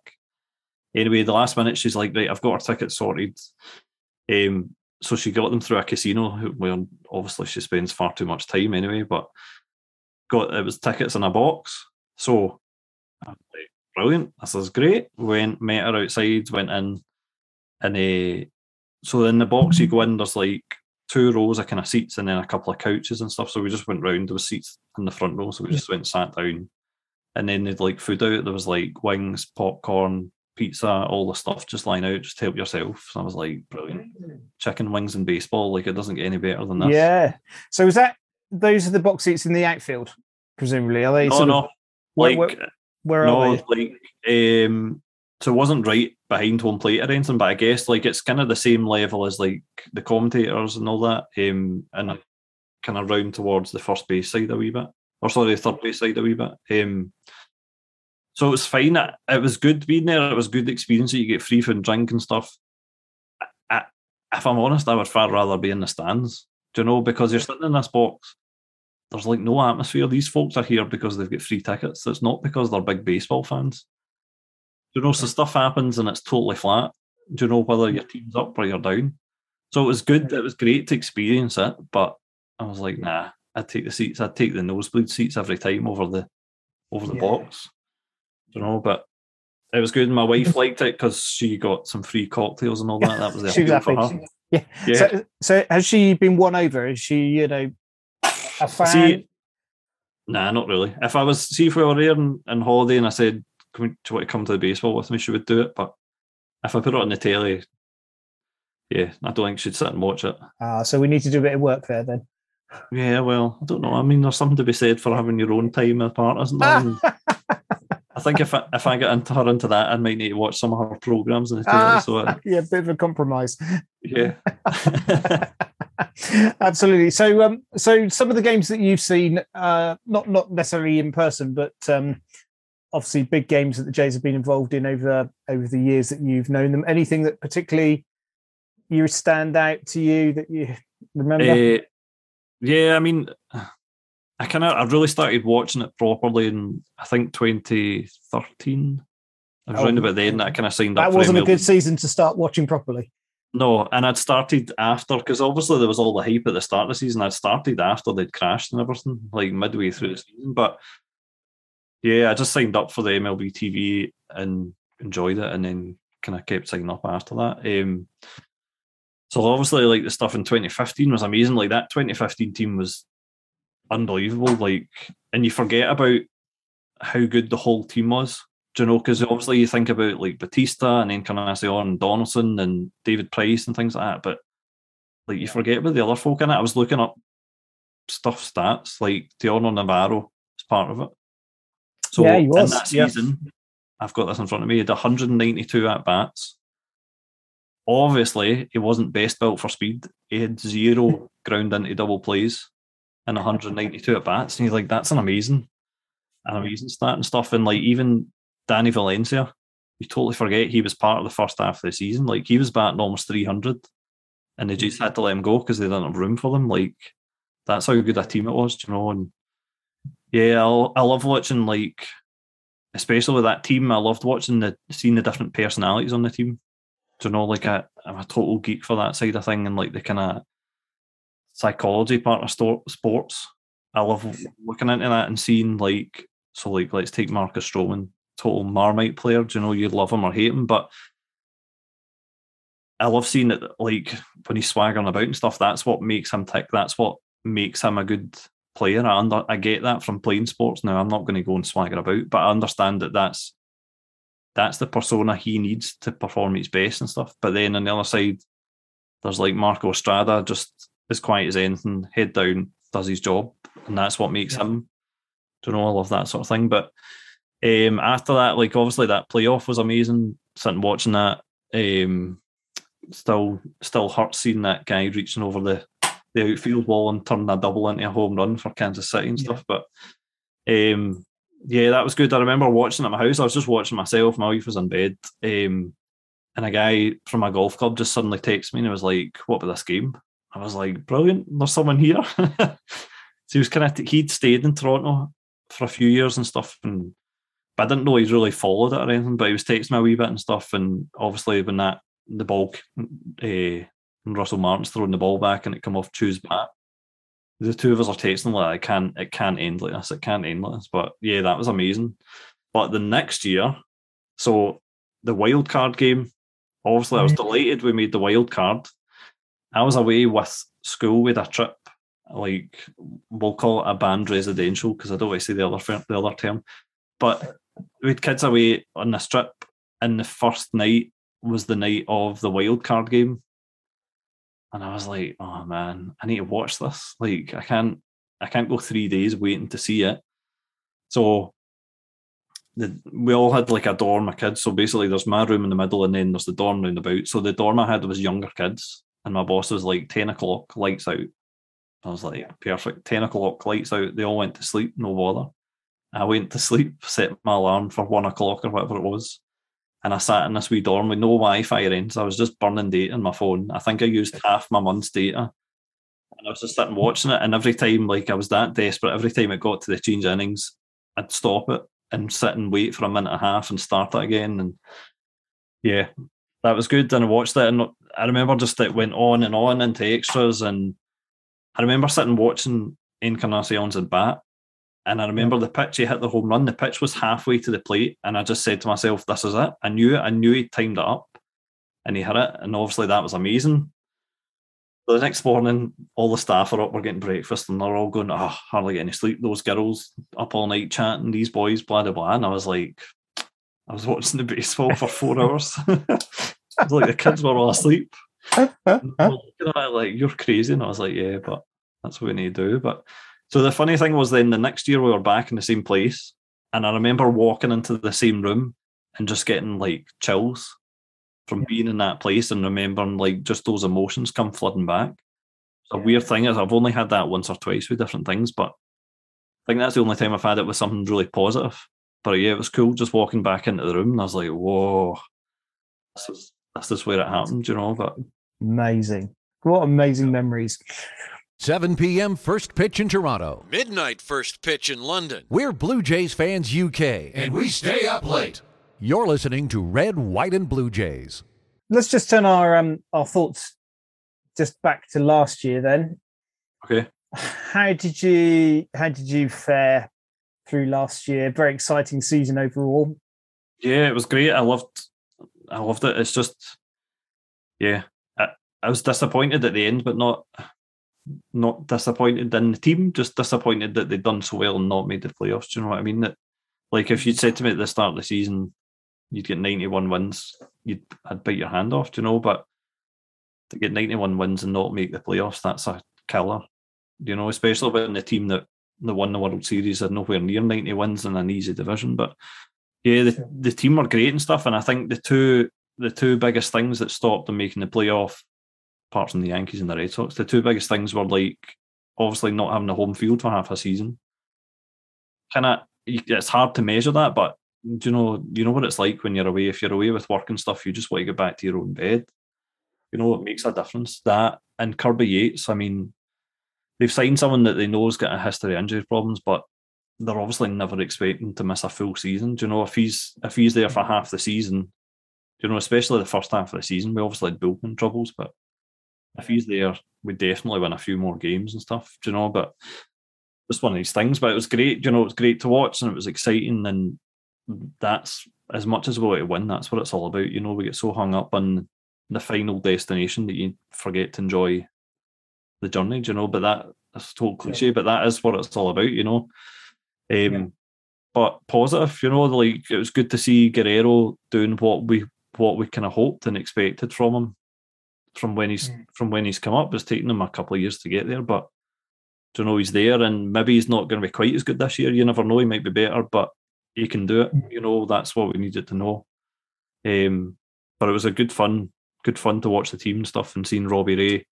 Anyway, the last minute, she's like, right, I've got her tickets sorted. Um, so she got them through a casino where obviously she spends far too much time anyway, but got it was tickets in a box. So like, brilliant, this is great. Went, met her outside, went in, and uh, so in the box you go in, there's like two rows of kind of seats and then a couple of couches and stuff. So we just went round. There was seats in the front row, so we just went and sat down. And then they'd like food out. There was like wings, popcorn, pizza, all the stuff just lying out. Just help yourself. So I was like, brilliant. Chicken wings and baseball. Like it doesn't get any better than this. Yeah. So is that those are the box seats in the outfield? Presumably, are they? No, no. Of, where- Like where, where no, are they? like um, so it wasn't right behind home plate or anything, but I guess like it's kind of the same level as like the commentators and all that, um, and kind of round towards the first base side a wee bit, or sorry, third base side a wee bit. Um, so it was fine. It, it was good being there. It was good experience. That you get free food and drink and stuff. I, I, if I'm honest, I would far rather be in the stands. Do you know? Because you're sitting in this box there's like no atmosphere. These folks are here because they've got free tickets. It's not because they're big baseball fans. Do you know, so stuff happens and it's totally flat. Do you know whether your team's up or you're down? So it was good. It was great to experience it, but I was like, nah, I'd take the seats. I'd take the nosebleed seats every time over the over the Yeah. box. Do you know, but it was good. My wife liked it because she got some free cocktails and all that. That was <laughs> the She was appeal for her. Yeah. Yeah. So, so has she been won over? Is she, you know, a fan? See, Nah, not really. If I was, see, if we were there in, on holiday and I said, do you want to come to the baseball with me? She would do it. But if I put it on the telly, yeah, I don't think she'd sit and watch it. Ah, so we need to do a bit of work there then. Yeah, well, I don't know. I mean, there's something to be said for having your own time apart, isn't there? I <laughs> think if I, if I get into her into that, I might need to watch some of her programs on the telly. Ah, So, uh, <laughs> yeah, bit of a compromise. yeah. <laughs> Absolutely. So, um, so some of the games that you've seen, uh, not not necessarily in person, but um, obviously big games that the Jays have been involved in over over the years that you've known them. Anything that particularly you stand out to you that you remember? Uh, yeah, I mean, I kind of I really started watching it properly in I think 2013. I was Oh, around about then that I kind of signed up. that wasn't a good season to start watching properly. No, and I'd started after because obviously there was all the hype at the start of the season. I'd started after they'd crashed and everything, like midway through the season. But yeah, I just signed up for the MLB TV and enjoyed it, and then kind of kept signing up after that. Um, so obviously, like the stuff in 2015 was amazing. Like that 2015 team was unbelievable. Like, and you forget about how good the whole team was. Do you know? Because obviously you think about like Bautista and then Encarnacion and Donaldson and David Price and things like that, but like you forget about the other folk in it. I was looking up stuff stats like Dioner Navarro is part of it. So Yeah, in that yeah. season, I've got this in front of me. He had 192 at bats. Obviously, he wasn't best built for speed. He had zero <laughs> ground into double plays and 192 at bats. And he's like, that's an amazing, an amazing stat and stuff. And like even Danny Valencia, you totally forget he was part of the first half of the season. Like he was batting almost 300 and they mm. just had to let him go because they didn't have room for them. Like that's how good a team it was, you know. And yeah, I, I love watching like, especially with that team. I loved watching the seeing the different personalities on the team. Do you know, like I, I'm a total geek for that side of thing and like the kind of psychology part of sto- sports. I love looking into that and seeing like so like let's take Marcus Stroman, total Marmite player. Do you know you love him or hate him, but I love seeing it like when he's swaggering about and stuff. That's what makes him tick. That's what makes him a good player. I under, I get that from playing sports. Now I'm not going to go and swagger about, but I understand that that's that's the persona he needs to perform his best and stuff. But then on the other side, there's like Marco Estrada, just as quiet as anything, head down, does his job, and that's what makes Yeah. him Don't know? I love that sort of thing. But um, after that, like obviously that playoff was amazing. Sitting watching that, um, still still hurt seeing that guy reaching over the the outfield wall and turning a double into a home run for Kansas City and stuff. But um, yeah, that was good. I remember watching at my house. I was just watching myself. My wife was in bed, um, and a guy from a golf club just suddenly texted me and was like, "What about this game?" I was like, "Brilliant! There's someone here." <laughs> so he was kind of he'd stayed in Toronto for a few years and stuff, and but I didn't know he'd really followed it or anything. But he was texting me a wee bit and stuff, and obviously when that the ball, uh, Russell Martin's throwing the ball back and it come off Choo's bat. The two of us are texting like, "I can't, it can't end like this. It can't end like this." But yeah, that was amazing. But the next year, so the wild card game. Obviously, I was mm-hmm. delighted we made the wild card. I was away with school with a trip, like we'll call it a band residential because I don't want to say the other the other term. But we had kids away on this trip, and the first night was the night of the wild card game. And I was like, oh man, I need to watch this. Like I can't I can't go three days waiting to see it. So the, we all had like a dorm of kids. So basically there's my room in the middle and then there's the dorm round about. So the dorm I had was younger kids. And my boss was like 10 o'clock, lights out. I was like, perfect. 10 o'clock, lights out. They all went to sleep, no bother. I went to <laughs> sleep, set my alarm for one o'clock or whatever it was. And I sat in this wee dorm with no Wi Fi or anything. So I was just burning data on my phone. I think I used half my month's data. And I was just sitting watching it. And every time, like, I was that desperate, every time it got to the change innings, I'd stop it and sit and wait for a minute and a half and start it again. And yeah, that was good. And I watched it. And I remember just it went on and on into extras. And I remember sitting watching Encarnacion's at bat and I remember the pitch, he hit the home run. The pitch was halfway to the plate. And I just said to myself, this is it. I knew it. I knew he timed it up and he hit it. And obviously that was amazing. So the next morning, all the staff are up, we're getting breakfast, and they're all going, Oh, hardly getting any sleep. Those girls up all night chatting, these boys, blah, blah, blah. And I was like, I was <laughs> watching the baseball for four <laughs> hours. <laughs> it was like the kids were all asleep. like, you're crazy. And I was like, Yeah, but that's what we need to do. But so the funny thing was then the next year we were back in the same place, and I remember walking into the same room and just getting like chills from being in that place and remembering like just those emotions come flooding back. The yeah. weird thing is I've only had that once or twice with different things, but I think that's the only time I've had it with something really positive. But yeah, it was cool just walking back into the room and I was like, whoa, this is this is where it happened, you know. But amazing. What amazing memories. 7 p.m. first pitch in Toronto. Midnight first pitch in London. We're Blue Jays fans UK. And we stay up late. You're listening to Red, White, and Blue Jays. Let's just turn our um our thoughts just back to last year then. Okay. How did you how did you fare through last year? Very exciting season overall. Yeah, it was great. I loved I loved it. It's just yeah. I, I was disappointed at the end, but not not disappointed in the team, just disappointed that they'd done so well and not made the playoffs. Do you know what I mean? That like if you'd said to me at the start of the season you'd get 91 wins, you'd I'd bite your hand off, do you know? But to get 91 wins and not make the playoffs, that's a killer. You know, especially when the team that, that won the World Series are nowhere near 90 wins in an easy division. But yeah, the, the team were great and stuff. And I think the two the two biggest things that stopped them making the playoff apart from the Yankees and the Red Sox, the two biggest things were like obviously not having a home field for half a season. Kind of, it's hard to measure that, but do you know, you know what it's like when you're away. If you're away with work and stuff, you just want to get back to your own bed. You know, it makes a difference. That and Kirby Yates, I mean, they've signed someone that they know has got a history of injury problems, but they're obviously never expecting to miss a full season. Do you know if he's if he's there for half the season, Do you know, especially the first half of the season, we obviously had bullpen troubles, but if he's there, we definitely win a few more games and stuff, do you know? But it's one of these things. But it was great, you know, it was great to watch and it was exciting. And that's as much as we want to win, that's what it's all about. You know, we get so hung up on the final destination that you forget to enjoy the journey, do you know? But that, that's total cliche, yeah. but that is what it's all about, you know. Um, yeah. But positive, you know, like it was good to see Guerrero doing what we what we kind of hoped and expected from him from when he's mm. from when he's come up. It's taken him a couple of years to get there, but Do you know he's there, and maybe he's not going to be quite as good this year. You never know; he might be better, but he can do it. You know, that's what we needed to know. Um, but it was a good fun, good fun to watch the team and stuff, and seeing Robbie Ray.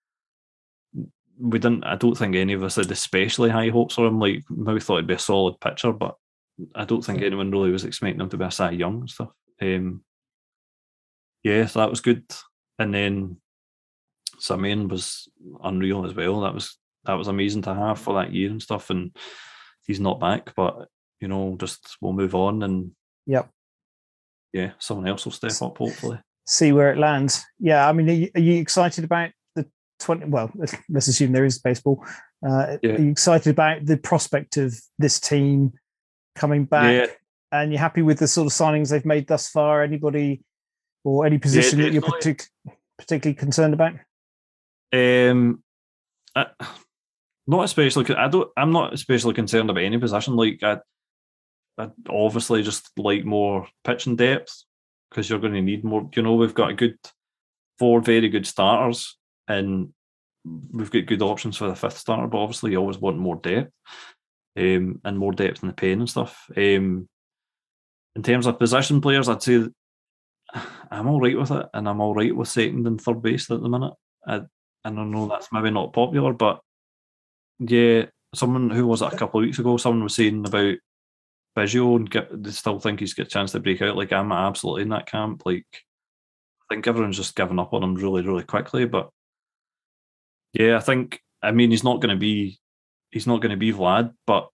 We didn't. I don't think any of us had especially high hopes for him. Like maybe thought he'd be a solid pitcher, but I don't think anyone really was expecting him to be a Cy Young and stuff. Um, yeah, so that was good. And then Semien was unreal as well. That was that was amazing to have for that year and stuff. And he's not back, but you know, just we'll move on and yep, yeah, someone else will step up hopefully. See where it lands. Yeah, I mean, are you, are you excited about the twenty? Well, let's assume there is baseball. Uh, yeah. Are you excited about the prospect of this team coming back? Yeah. And you're happy with the sort of signings they've made thus far? Anybody or any position yeah, that you're partic- particularly concerned about? Um, I, not especially. I don't. I'm not especially concerned about any position. Like I, I obviously just like more pitching depth because you're going to need more. You know, we've got a good four very good starters, and we've got good options for the fifth starter. But obviously, you always want more depth, um, and more depth in the pen and stuff. Um, in terms of position players, I'd say <sighs> I'm all right with it, and I'm all right with second and third base at the minute. I, and I know that's maybe not popular, but yeah, someone who was it a couple of weeks ago, someone was saying about Biggio and get, they still think he's got a chance to break out. Like I'm absolutely in that camp. Like I think everyone's just given up on him really, really quickly. But yeah, I think I mean he's not going to be he's not going to be Vlad, but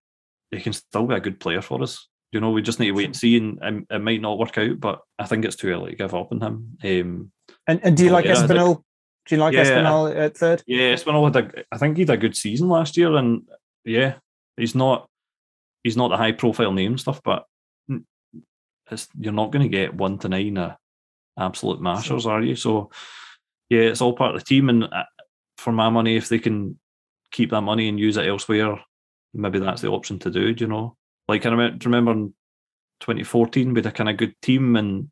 he can still be a good player for us. You know, we just need to wait and see, and it might not work out. But I think it's too early to give up on him. Um, and and do you like yeah, Espinal? Do you like yeah, Espinal at third? Yeah, Espinal had a, I think he had a good season last year, and yeah, he's not he's not a high profile name stuff, but you're not going to get one to nine uh, absolute mashers, are you? So yeah, it's all part of the team, and uh, for my money, if they can keep that money and use it elsewhere, maybe that's the option to do. Do you know? Like I remember in 2014, we had a kind of good team, and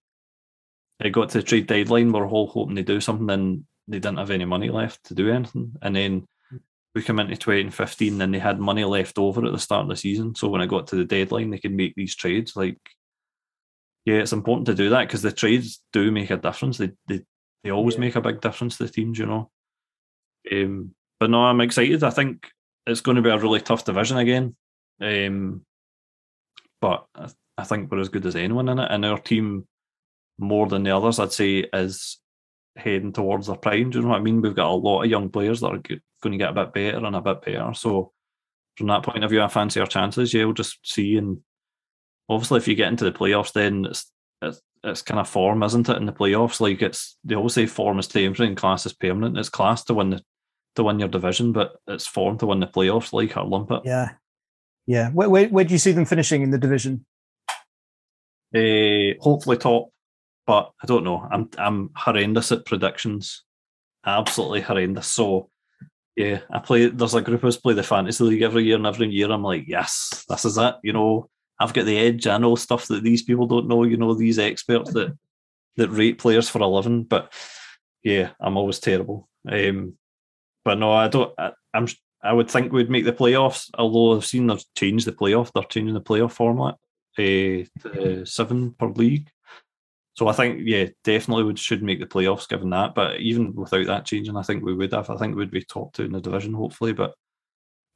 it got to the trade deadline. We we're all hoping to do something, and they didn't have any money left to do anything. And then we come into 2015 and they had money left over at the start of the season. So when I got to the deadline, they could make these trades. Like, yeah, it's important to do that because the trades do make a difference. They they, they always yeah. make a big difference to the teams, you know. Um, but no, I'm excited. I think it's going to be a really tough division again. Um, but I, I think we're as good as anyone in it, and our team more than the others, I'd say, is heading towards their prime. Do you know what I mean? We've got a lot of young players that are going to get a bit better and a bit better. So from that point of view, I fancy our chances. Yeah, we'll just see. And obviously, if you get into the playoffs, then it's it's, it's kind of form, isn't it? In the playoffs, like it's they always say form is temporary and class is permanent. It's class to win the to win your division, but it's form to win the playoffs, like our lumpet. Yeah, yeah. Where, where, where do you see them finishing in the division? Uh, hopefully top but I don't know. I'm I'm horrendous at predictions, absolutely horrendous. So yeah, I play. There's a group of us play the fantasy league every year, and every year I'm like, yes, this is it. You know, I've got the edge. I know stuff that these people don't know. You know, these experts that that rate players for a living. But yeah, I'm always terrible. Um, but no, I don't. I, I'm. I would think we'd make the playoffs. Although I've seen they've changed the playoff. They're changing the playoff format uh, to seven per league. So I think, yeah, definitely we should make the playoffs given that. But even without that changing, I think we would have. I think we'd be top two in the division, hopefully. But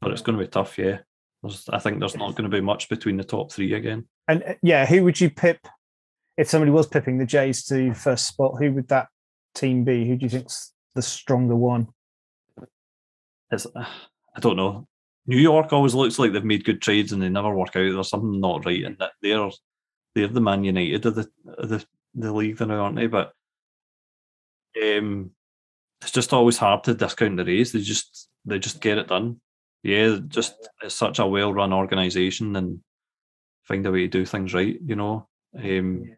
but it's going to be tough, yeah. There's, I think there's not going to be much between the top three again. And uh, yeah, who would you pip if somebody was pipping the Jays to first spot? Who would that team be? Who do you think's the stronger one? It's, uh, I don't know. New York always looks like they've made good trades and they never work out. There's something not right and that. They're they're the Man United of the of the the league now, aren't they? But um, it's just always hard to discount the Rays. They just they just get it done. Yeah, just it's such a well run organisation and find a way to do things right. You know. Um,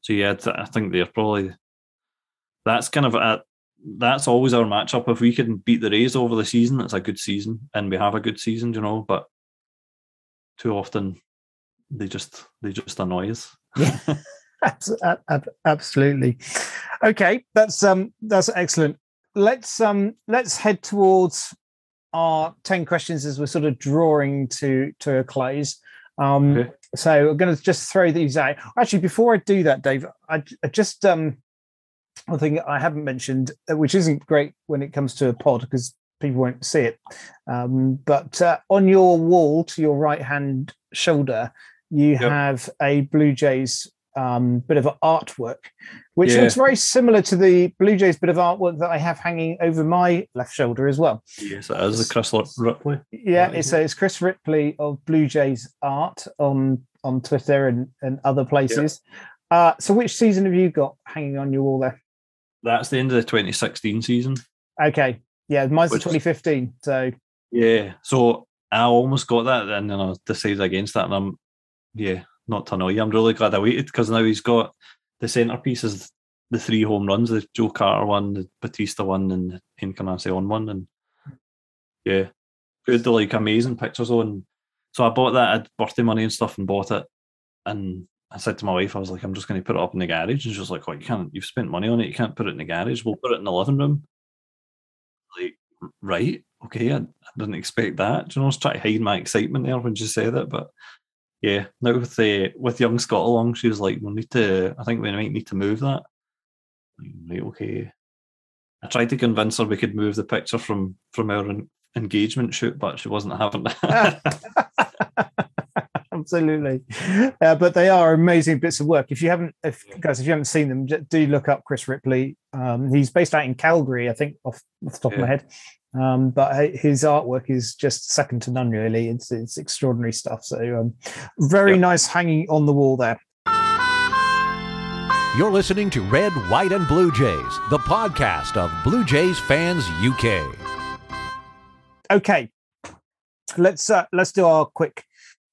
so yeah, I think they're probably that's kind of a that's always our matchup. If we can beat the Rays over the season, it's a good season, and we have a good season, you know. But too often, they just they just annoy us. Yeah. <laughs> <laughs> Absolutely. Okay, that's um that's excellent. Let's um let's head towards our 10 questions as we're sort of drawing to to a close. Um, Okay. So I'm going to just throw these out. Actually, before I do that, Dave, I, I just um, one thing I haven't mentioned, uh, which isn't great when it comes to a pod because people won't see it. Um, but uh, on your wall to your right hand shoulder, you Yep. have a Blue Jays um, bit of artwork, which Yeah. looks very similar to the Blue Jays bit of artwork that I have hanging over my left shoulder as well. Yes, it is the Chris Ripley. Yeah, it's, uh, it's Chris Ripley of Blue Jays Art on on Twitter and, and other places. Uh, so, which season have you got hanging on your wall there? That's the end of the 2016 season. Okay, yeah, mine's the 2015. So, Yeah. So I almost got that, and then I decided against that. And I'm, yeah, not to annoy you. I'm really glad I waited because now he's got the centerpiece the three home runs: the Joe Carter one, the Bautista one, and the Encarnacion one. And yeah, good, like amazing pictures on. So I bought that at birthday money and stuff, and bought it. And I said to my wife, I was like, I'm just going to put it up in the garage, and she was like, Oh, you can't. You've spent money on it. You can't put it in the garage. We'll put it in the living room." Like, right? Okay, I, I didn't expect that. Do you know, I was trying to hide my excitement there when she said it, but yeah. Now with the with young Scott along, she was like, "We'll need to. I think we might need to move that." Like, Right? Okay. I tried to convince her we could move the picture from from our en- engagement shoot, but she wasn't having that. <laughs> absolutely. Uh, but they are amazing bits of work. If you haven't, if guys, if you haven't seen them, do look up Chris Ripley. Um, he's based out in Calgary, I think, off, off the top of my head. Um, but his artwork is just second to none, really. It's it's extraordinary stuff. So um, very Yep. nice hanging on the wall there. You're listening to Red, White, and Blue Jays, the podcast of Blue Jays Fans UK. okay let's uh, let's do our quick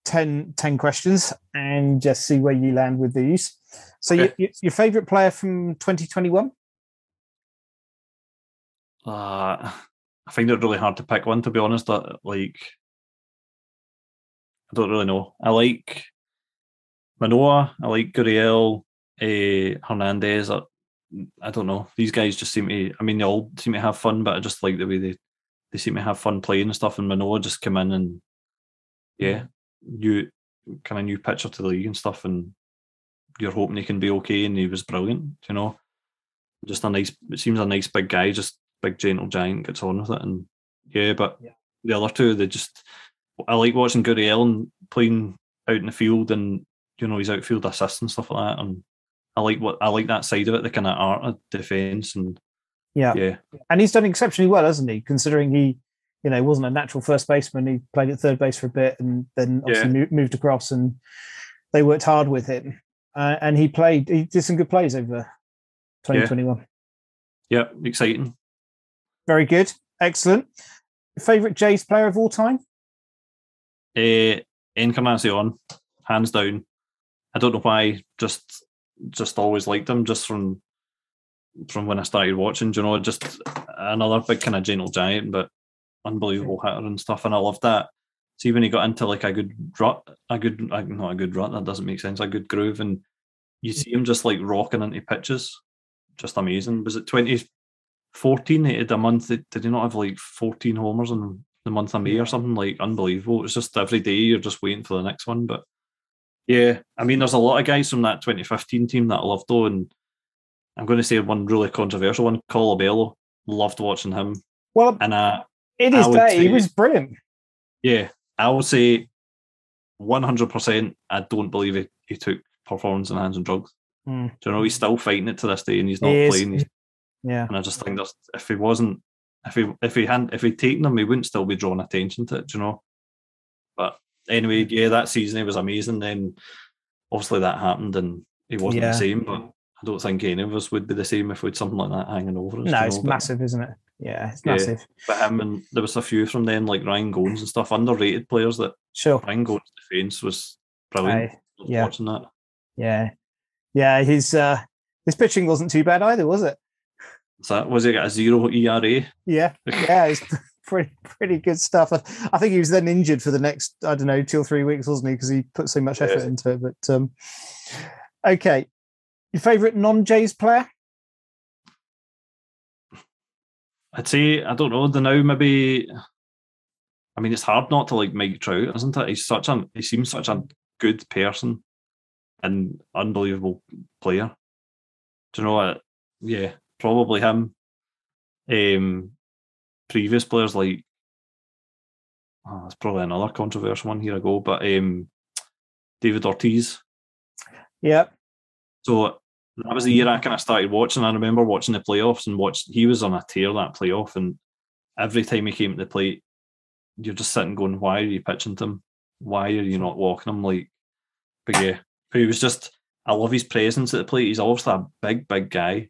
10, 10 questions and just see where you land with these so Okay. your, your favorite player from 2021 Uh, I find it really hard to pick one, to be honest. uh, Like, I don't really know. I like Manoah. I like Gurriel, uh, Hernandez. I, I don't know. These guys just seem to. I mean, they all seem to have fun, but I just like the way they they seem to have fun playing and stuff. And Manoah just come in and yeah, you kind of new pitcher to the league and stuff. And you're hoping he can be okay, and he was brilliant. You know, just a nice. It seems a nice big guy, just big gentle giant gets on with it, and yeah. But Yeah. the other two, they just. I like watching Gurriel playing out in the field, and you know his outfield assists and stuff like that, and I like what I like that side of it, the kind of art of defence, and yeah yeah, and he's done exceptionally well hasn't he considering he you know wasn't a natural first baseman he played at third base for a bit and then obviously mo- moved across and they worked hard with him uh, and he played he did some good plays over 2021 yeah, exciting. Very good excellent favorite jays player of all time Uh, Encarnacion, hands down. I don't know why. Just, just always liked him. Just from, from when I started watching. You know, just another big kind of gentle giant, but unbelievable hitter and stuff. And I loved that. See when he got into like a good rut, a good, not a good rut. That doesn't make sense. A good groove, and you see him just like rocking into pitches. Just amazing. Was it twenty fourteen? He had a month. Did he not have like fourteen homers in the month of May or something like unbelievable. It's just every day you're just waiting for the next one. But yeah, I mean, there's a lot of guys from that 2015 team that I loved though, and I'm going to say one really controversial one, Colabello. Loved watching him, well and uh, in I his would day he was brilliant yeah, I would say 100%. I don't believe he, he took performance enhancing drugs. Hmm. Do you know he's still fighting it to this day, and he's not He playing. He's, yeah and I just think there's if he wasn't if he if he hadn't if he'd taken them, he wouldn't still be drawing attention to it. do You know. But anyway, yeah, that season he was amazing. Then obviously that happened, and he wasn't Yeah. the same. But I don't think any of us would be the same if we had something like that hanging over us. no it's know, but- massive isn't it yeah it's Yeah. massive But him and there was a few from then, like Ryan Goins and stuff, underrated players that sure Ryan Goins' defence was brilliant. Loved yeah. Watching that. yeah yeah his uh his pitching wasn't too bad either was it So that was he got a zero ERA? Yeah, yeah, it's <laughs> pretty pretty good stuff. I, I think he was then injured for the next I don't know two or three weeks, wasn't he? Because he put so much effort Yeah. into it. But um, okay, your favorite non-Jays player? I'd say I don't know. The now maybe I mean, it's hard not to like Mike Trout, isn't it? He's such a he seems such a good person and unbelievable player. Do you know what? Yeah, probably him. Um, previous players like oh, that's probably another controversial one here I go, but um, David Ortiz. Yeah. So that was the year I kind of started watching. I remember watching the playoffs and watched. He was on a tear that playoff, and every time he came to the plate, you're just sitting going, "Why are you pitching to him? Why are you not walking him?" Like, but yeah, he was just. I love his presence at the plate. He's obviously a big, big guy,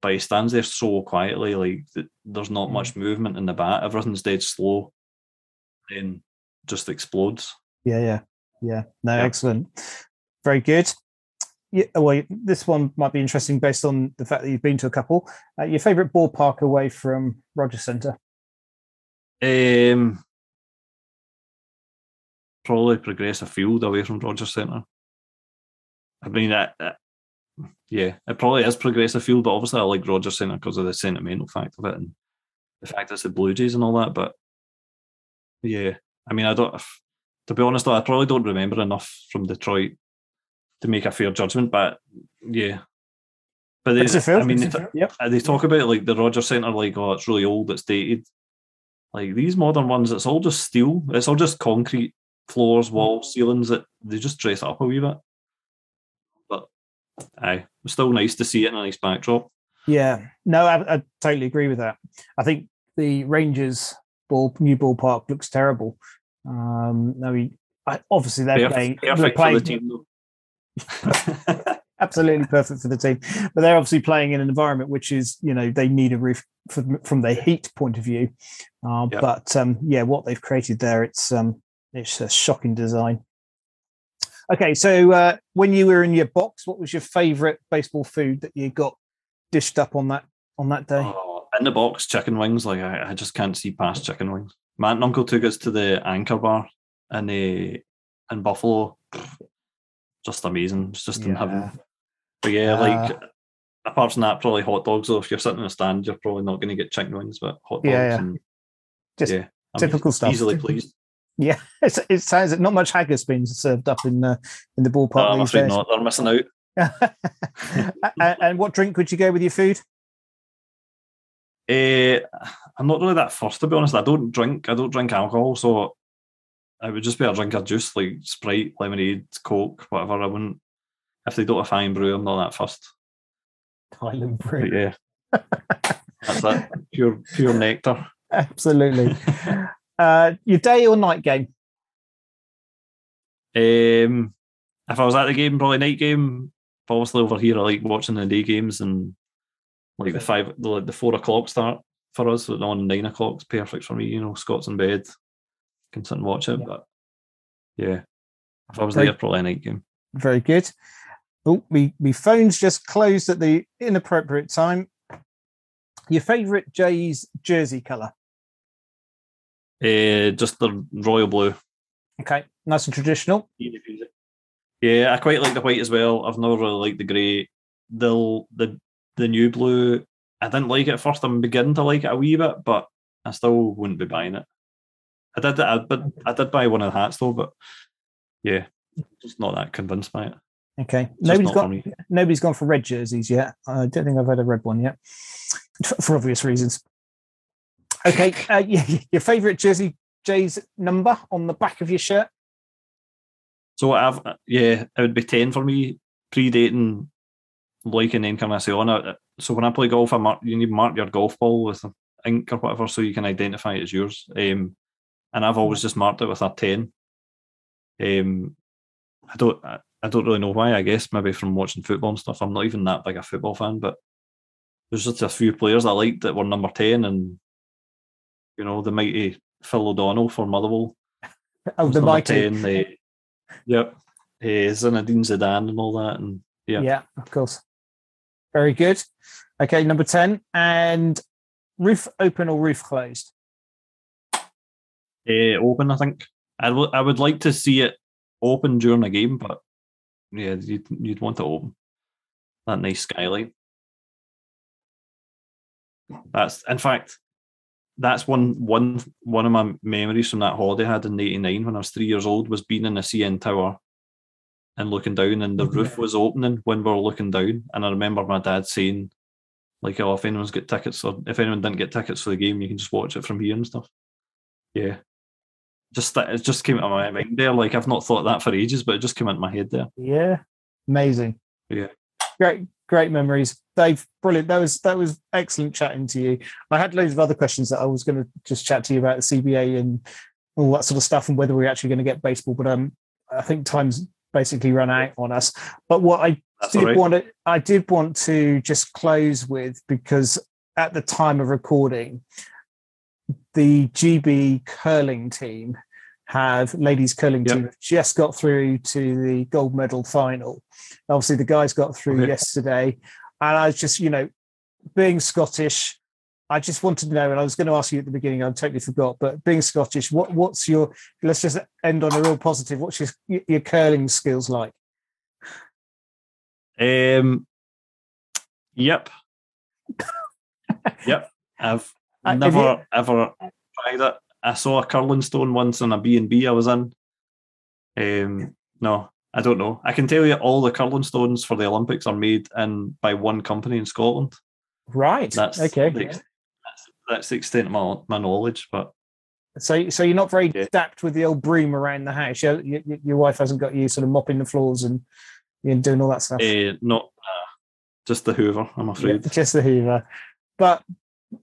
but he stands there so quietly. Like there's not much movement in the bat. Everything's dead slow, then just explodes. Yeah, yeah, yeah. No, Yeah. excellent. Very good. Yeah, well, this one might be interesting based on the fact that you've been to a couple. Uh, your favourite ballpark away from Rogers Centre? Um, probably Progressive Field away from Rogers Centre. I mean, that- yeah, it probably is Progressive Field, but obviously I like Rogers Centre because of the sentimental fact of it and the fact it's the Blue Jays and all that. But yeah, I mean, I don't. To be honest, though, I probably don't remember enough from Detroit to make a fair judgment. But yeah, but It's they, field. I mean, they- Yep. uh, they talk about like the Rogers Centre, like oh, it's really old, it's dated. Like these modern ones, it's all just steel. It's all just concrete floors, walls, ceilings. That they just dress up a wee bit. Aye, it's still nice to see it in a nice backdrop. Yeah, no, I, I totally agree with that. I think the Rangers ball new ballpark looks terrible. Um, I, obviously they're playing, Perfect, they're perfect for the team, <laughs> absolutely perfect for the team, but they're obviously playing in an environment which is you know they need a roof from, from their heat point of view. Uh, Yeah. But um, yeah, what they've created there, it's um, it's a shocking design. Okay, so uh, when you were in your box, what was your favourite baseball food that you got dished up on that on that day? Oh, in the box, chicken wings. Like I, I just can't see past chicken wings. My aunt and uncle took us to the Anchor Bar in the in Buffalo. Just amazing. It's just in heaven. But yeah, Uh, like apart from that, probably hot dogs. Though if you're sitting in a stand, you're probably not going to get chicken wings, but hot dogs. Yeah, yeah. And, Just yeah, I'm typical stuff. Easily pleased. Yeah, <laughs> it's, it sounds that not much haggis being served up in uh, in the ballpark. No, I'm these afraid days. not. They're missing out. and, and what drink would you go with your food? Eh, I'm not really that fussed to be honest. I don't drink. I don't drink alcohol, so it would just be a drink of juice like Sprite, lemonade, Coke, whatever. I wouldn't. If they don't have fine brew, I'm not that fussed. Highland But Brew. yeah, <laughs> that's it. Pure, pure nectar. Absolutely. <laughs> uh, your day or night game? Um, if I was at the game, probably night game. But Obviously, over here, I like watching the day games and like the five, the, the four o'clock start for us. So on nine o'clock's perfect for me. You know, Scott's in bed, can sit and watch it. But yeah, if I was Very- there, probably a night game. Very good. Oh, me, me phone's just closed at the inappropriate time. Your favourite Jays jersey colour? Uh, just the royal blue. Okay, nice and traditional. Yeah, I quite like the white as well. I've never really liked the grey. The the the new blue, I didn't like it at first. I'm beginning to like it a wee bit, but I still wouldn't be buying it. I did, I, but I did buy one of the hats though. But yeah, just not that convinced by it. Okay, Just nobody's not got me. nobody's gone for red jerseys yet. I don't think I've had a red one yet, for, for obvious reasons. Okay, uh, <laughs> your favourite jersey Jays number on the back of your shirt? So I've yeah, it would be ten for me, predating liking Encarnacion. Uh, So when I play golf, I mark you need mark your golf ball with ink or whatever, so you can identify it as yours. Um, and I've always just marked it with a ten. Um, I don't I, I don't really know why. I guess maybe from watching football and stuff. I'm not even that big a football fan, but there's just a few players I liked that were number ten, and you know the mighty Phil O'Donnell for Motherwell. Oh, the mighty. 10, uh, yep. Uh, Zinedine Zidane and all that. And yeah. Yeah, of course. Very good. Okay, number 10. And roof open or roof closed? Uh, open, I think. I would I would like to see it open during the game, but yeah, you'd, you'd want it open. That nice skylight. That's, in fact, that's one one one of my memories from that holiday I had in '89 when I was three years old was being in the CN Tower and looking down, and the roof was opening when we were looking down. And I remember my dad saying, like, "Oh, if anyone's got tickets, or if anyone didn't get tickets for the game, you can just watch it from here and stuff." Yeah, just that it just came into my mind there. Like I've not thought that for ages, but it just came into my head there. Yeah, amazing. Yeah. great, great memories, Dave. Brilliant. That was that was excellent chatting to you. I had loads of other questions that I was going to just chat to you about the CBA and all that sort of stuff, and whether we're actually going to get baseball. But um, I think time's basically run out on us. But what I That's did right. want to, I did want to just close with because at the time of recording, the GB curling team have ladies curling Yep. team just got through to the gold medal final. Obviously, the guys got through Okay. yesterday, and I was just, you know, being Scottish, I just wanted to know, and I was going to ask you at the beginning, I totally forgot, but being Scottish, what what's your? Let's just end on a real positive. What's your your curling skills like? Um. Yep. yep. I've <laughs> Uh, never ever tried it. I saw a curling stone once in a B and B I was in. Um. No, I don't know. I can tell you all the curling stones for the Olympics are made in by one company in Scotland. Right. That's okay. the that's, that's the extent of my, my knowledge. But So, so you're not very Yeah. adept with the old broom around the house. Your, your, your wife hasn't got you sort of mopping the floors and you know, doing all that stuff. uh, not uh, just the Hoover. I'm Yeah, afraid. just the Hoover. But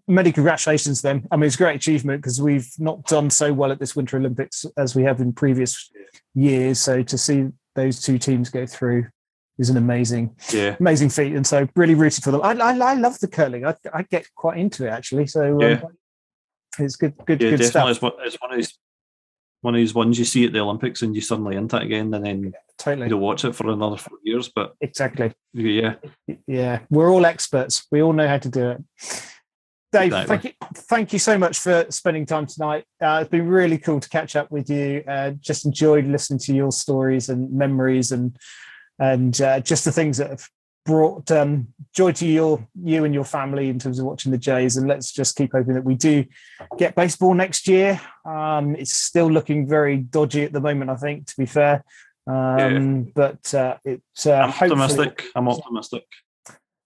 many congratulations then. I mean, it's a great achievement because we've not done so well at this Winter Olympics as we have in previous years. So to see those two teams go through is an amazing, Yeah. amazing feat. And so really rooted for them. I, I, I love the curling. I, I get quite into it actually. So um, it's good, good, Yeah, good definitely. stuff. It's one, it's one of these one of these ones you see at the Olympics and you suddenly into it again, and then Totally. you'll watch it for another four years. But Exactly. yeah, Yeah, we're all experts. We all know how to do it. Dave, thank you, thank you so much for spending time tonight. Uh, it's been really cool to catch up with you. Uh, just enjoyed listening to your stories and memories, and and uh, just the things that have brought um, joy to your you and your family in terms of watching the Jays. And let's just keep hoping that we do get baseball next year. Um, it's still looking very dodgy at the moment, I think. To be fair, um, but uh, it's uh, I'm optimistic. I'm optimistic.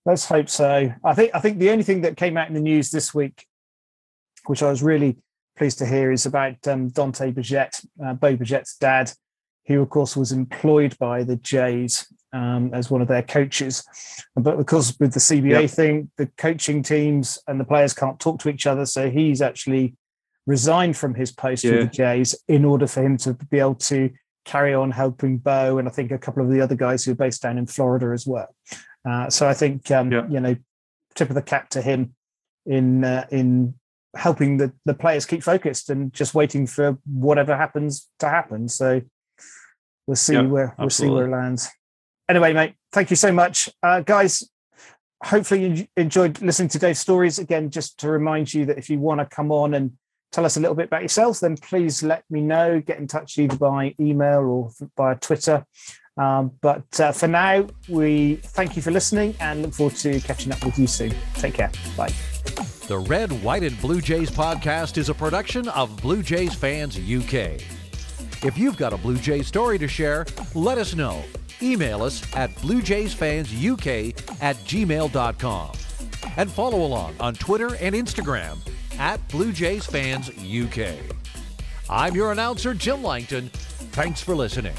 Let's hope so. I think I think the only thing that came out in the news this week, which I was really pleased to hear, is about um, Dante Bichette, uh, Bo Bichette's dad, who of course was employed by the Jays um, as one of their coaches. But because with the CBA Yep. thing, the coaching teams and the players can't talk to each other, so he's actually resigned from his post with the Jays in order for him to be able to carry on helping Bo and I think a couple of the other guys who are based down in Florida as well. Uh, so I think um, Yeah. you know, tip of the cap to him in uh, in helping the the players keep focused and just waiting for whatever happens to happen. So we'll see Yeah, where we'll see where it lands. Anyway, mate, thank you so much, uh, guys. Hopefully you enjoyed listening to Dave's stories. Again, just to remind you that if you want to come on and tell us a little bit about yourselves, then please let me know. Get in touch either by email or by Twitter. Um, but uh, for now, we thank you for listening and look forward to catching up with you soon. Take care. Bye. The Red, White, and Blue Jays podcast is a production of Blue Jays Fans UK. If you've got a Blue Jays story to share, let us know. Email us at bluejaysfansuk at gmail.com. And follow along on Twitter and Instagram at Blue Jays Fans UK. I'm your announcer, Jim Langton. Thanks for listening.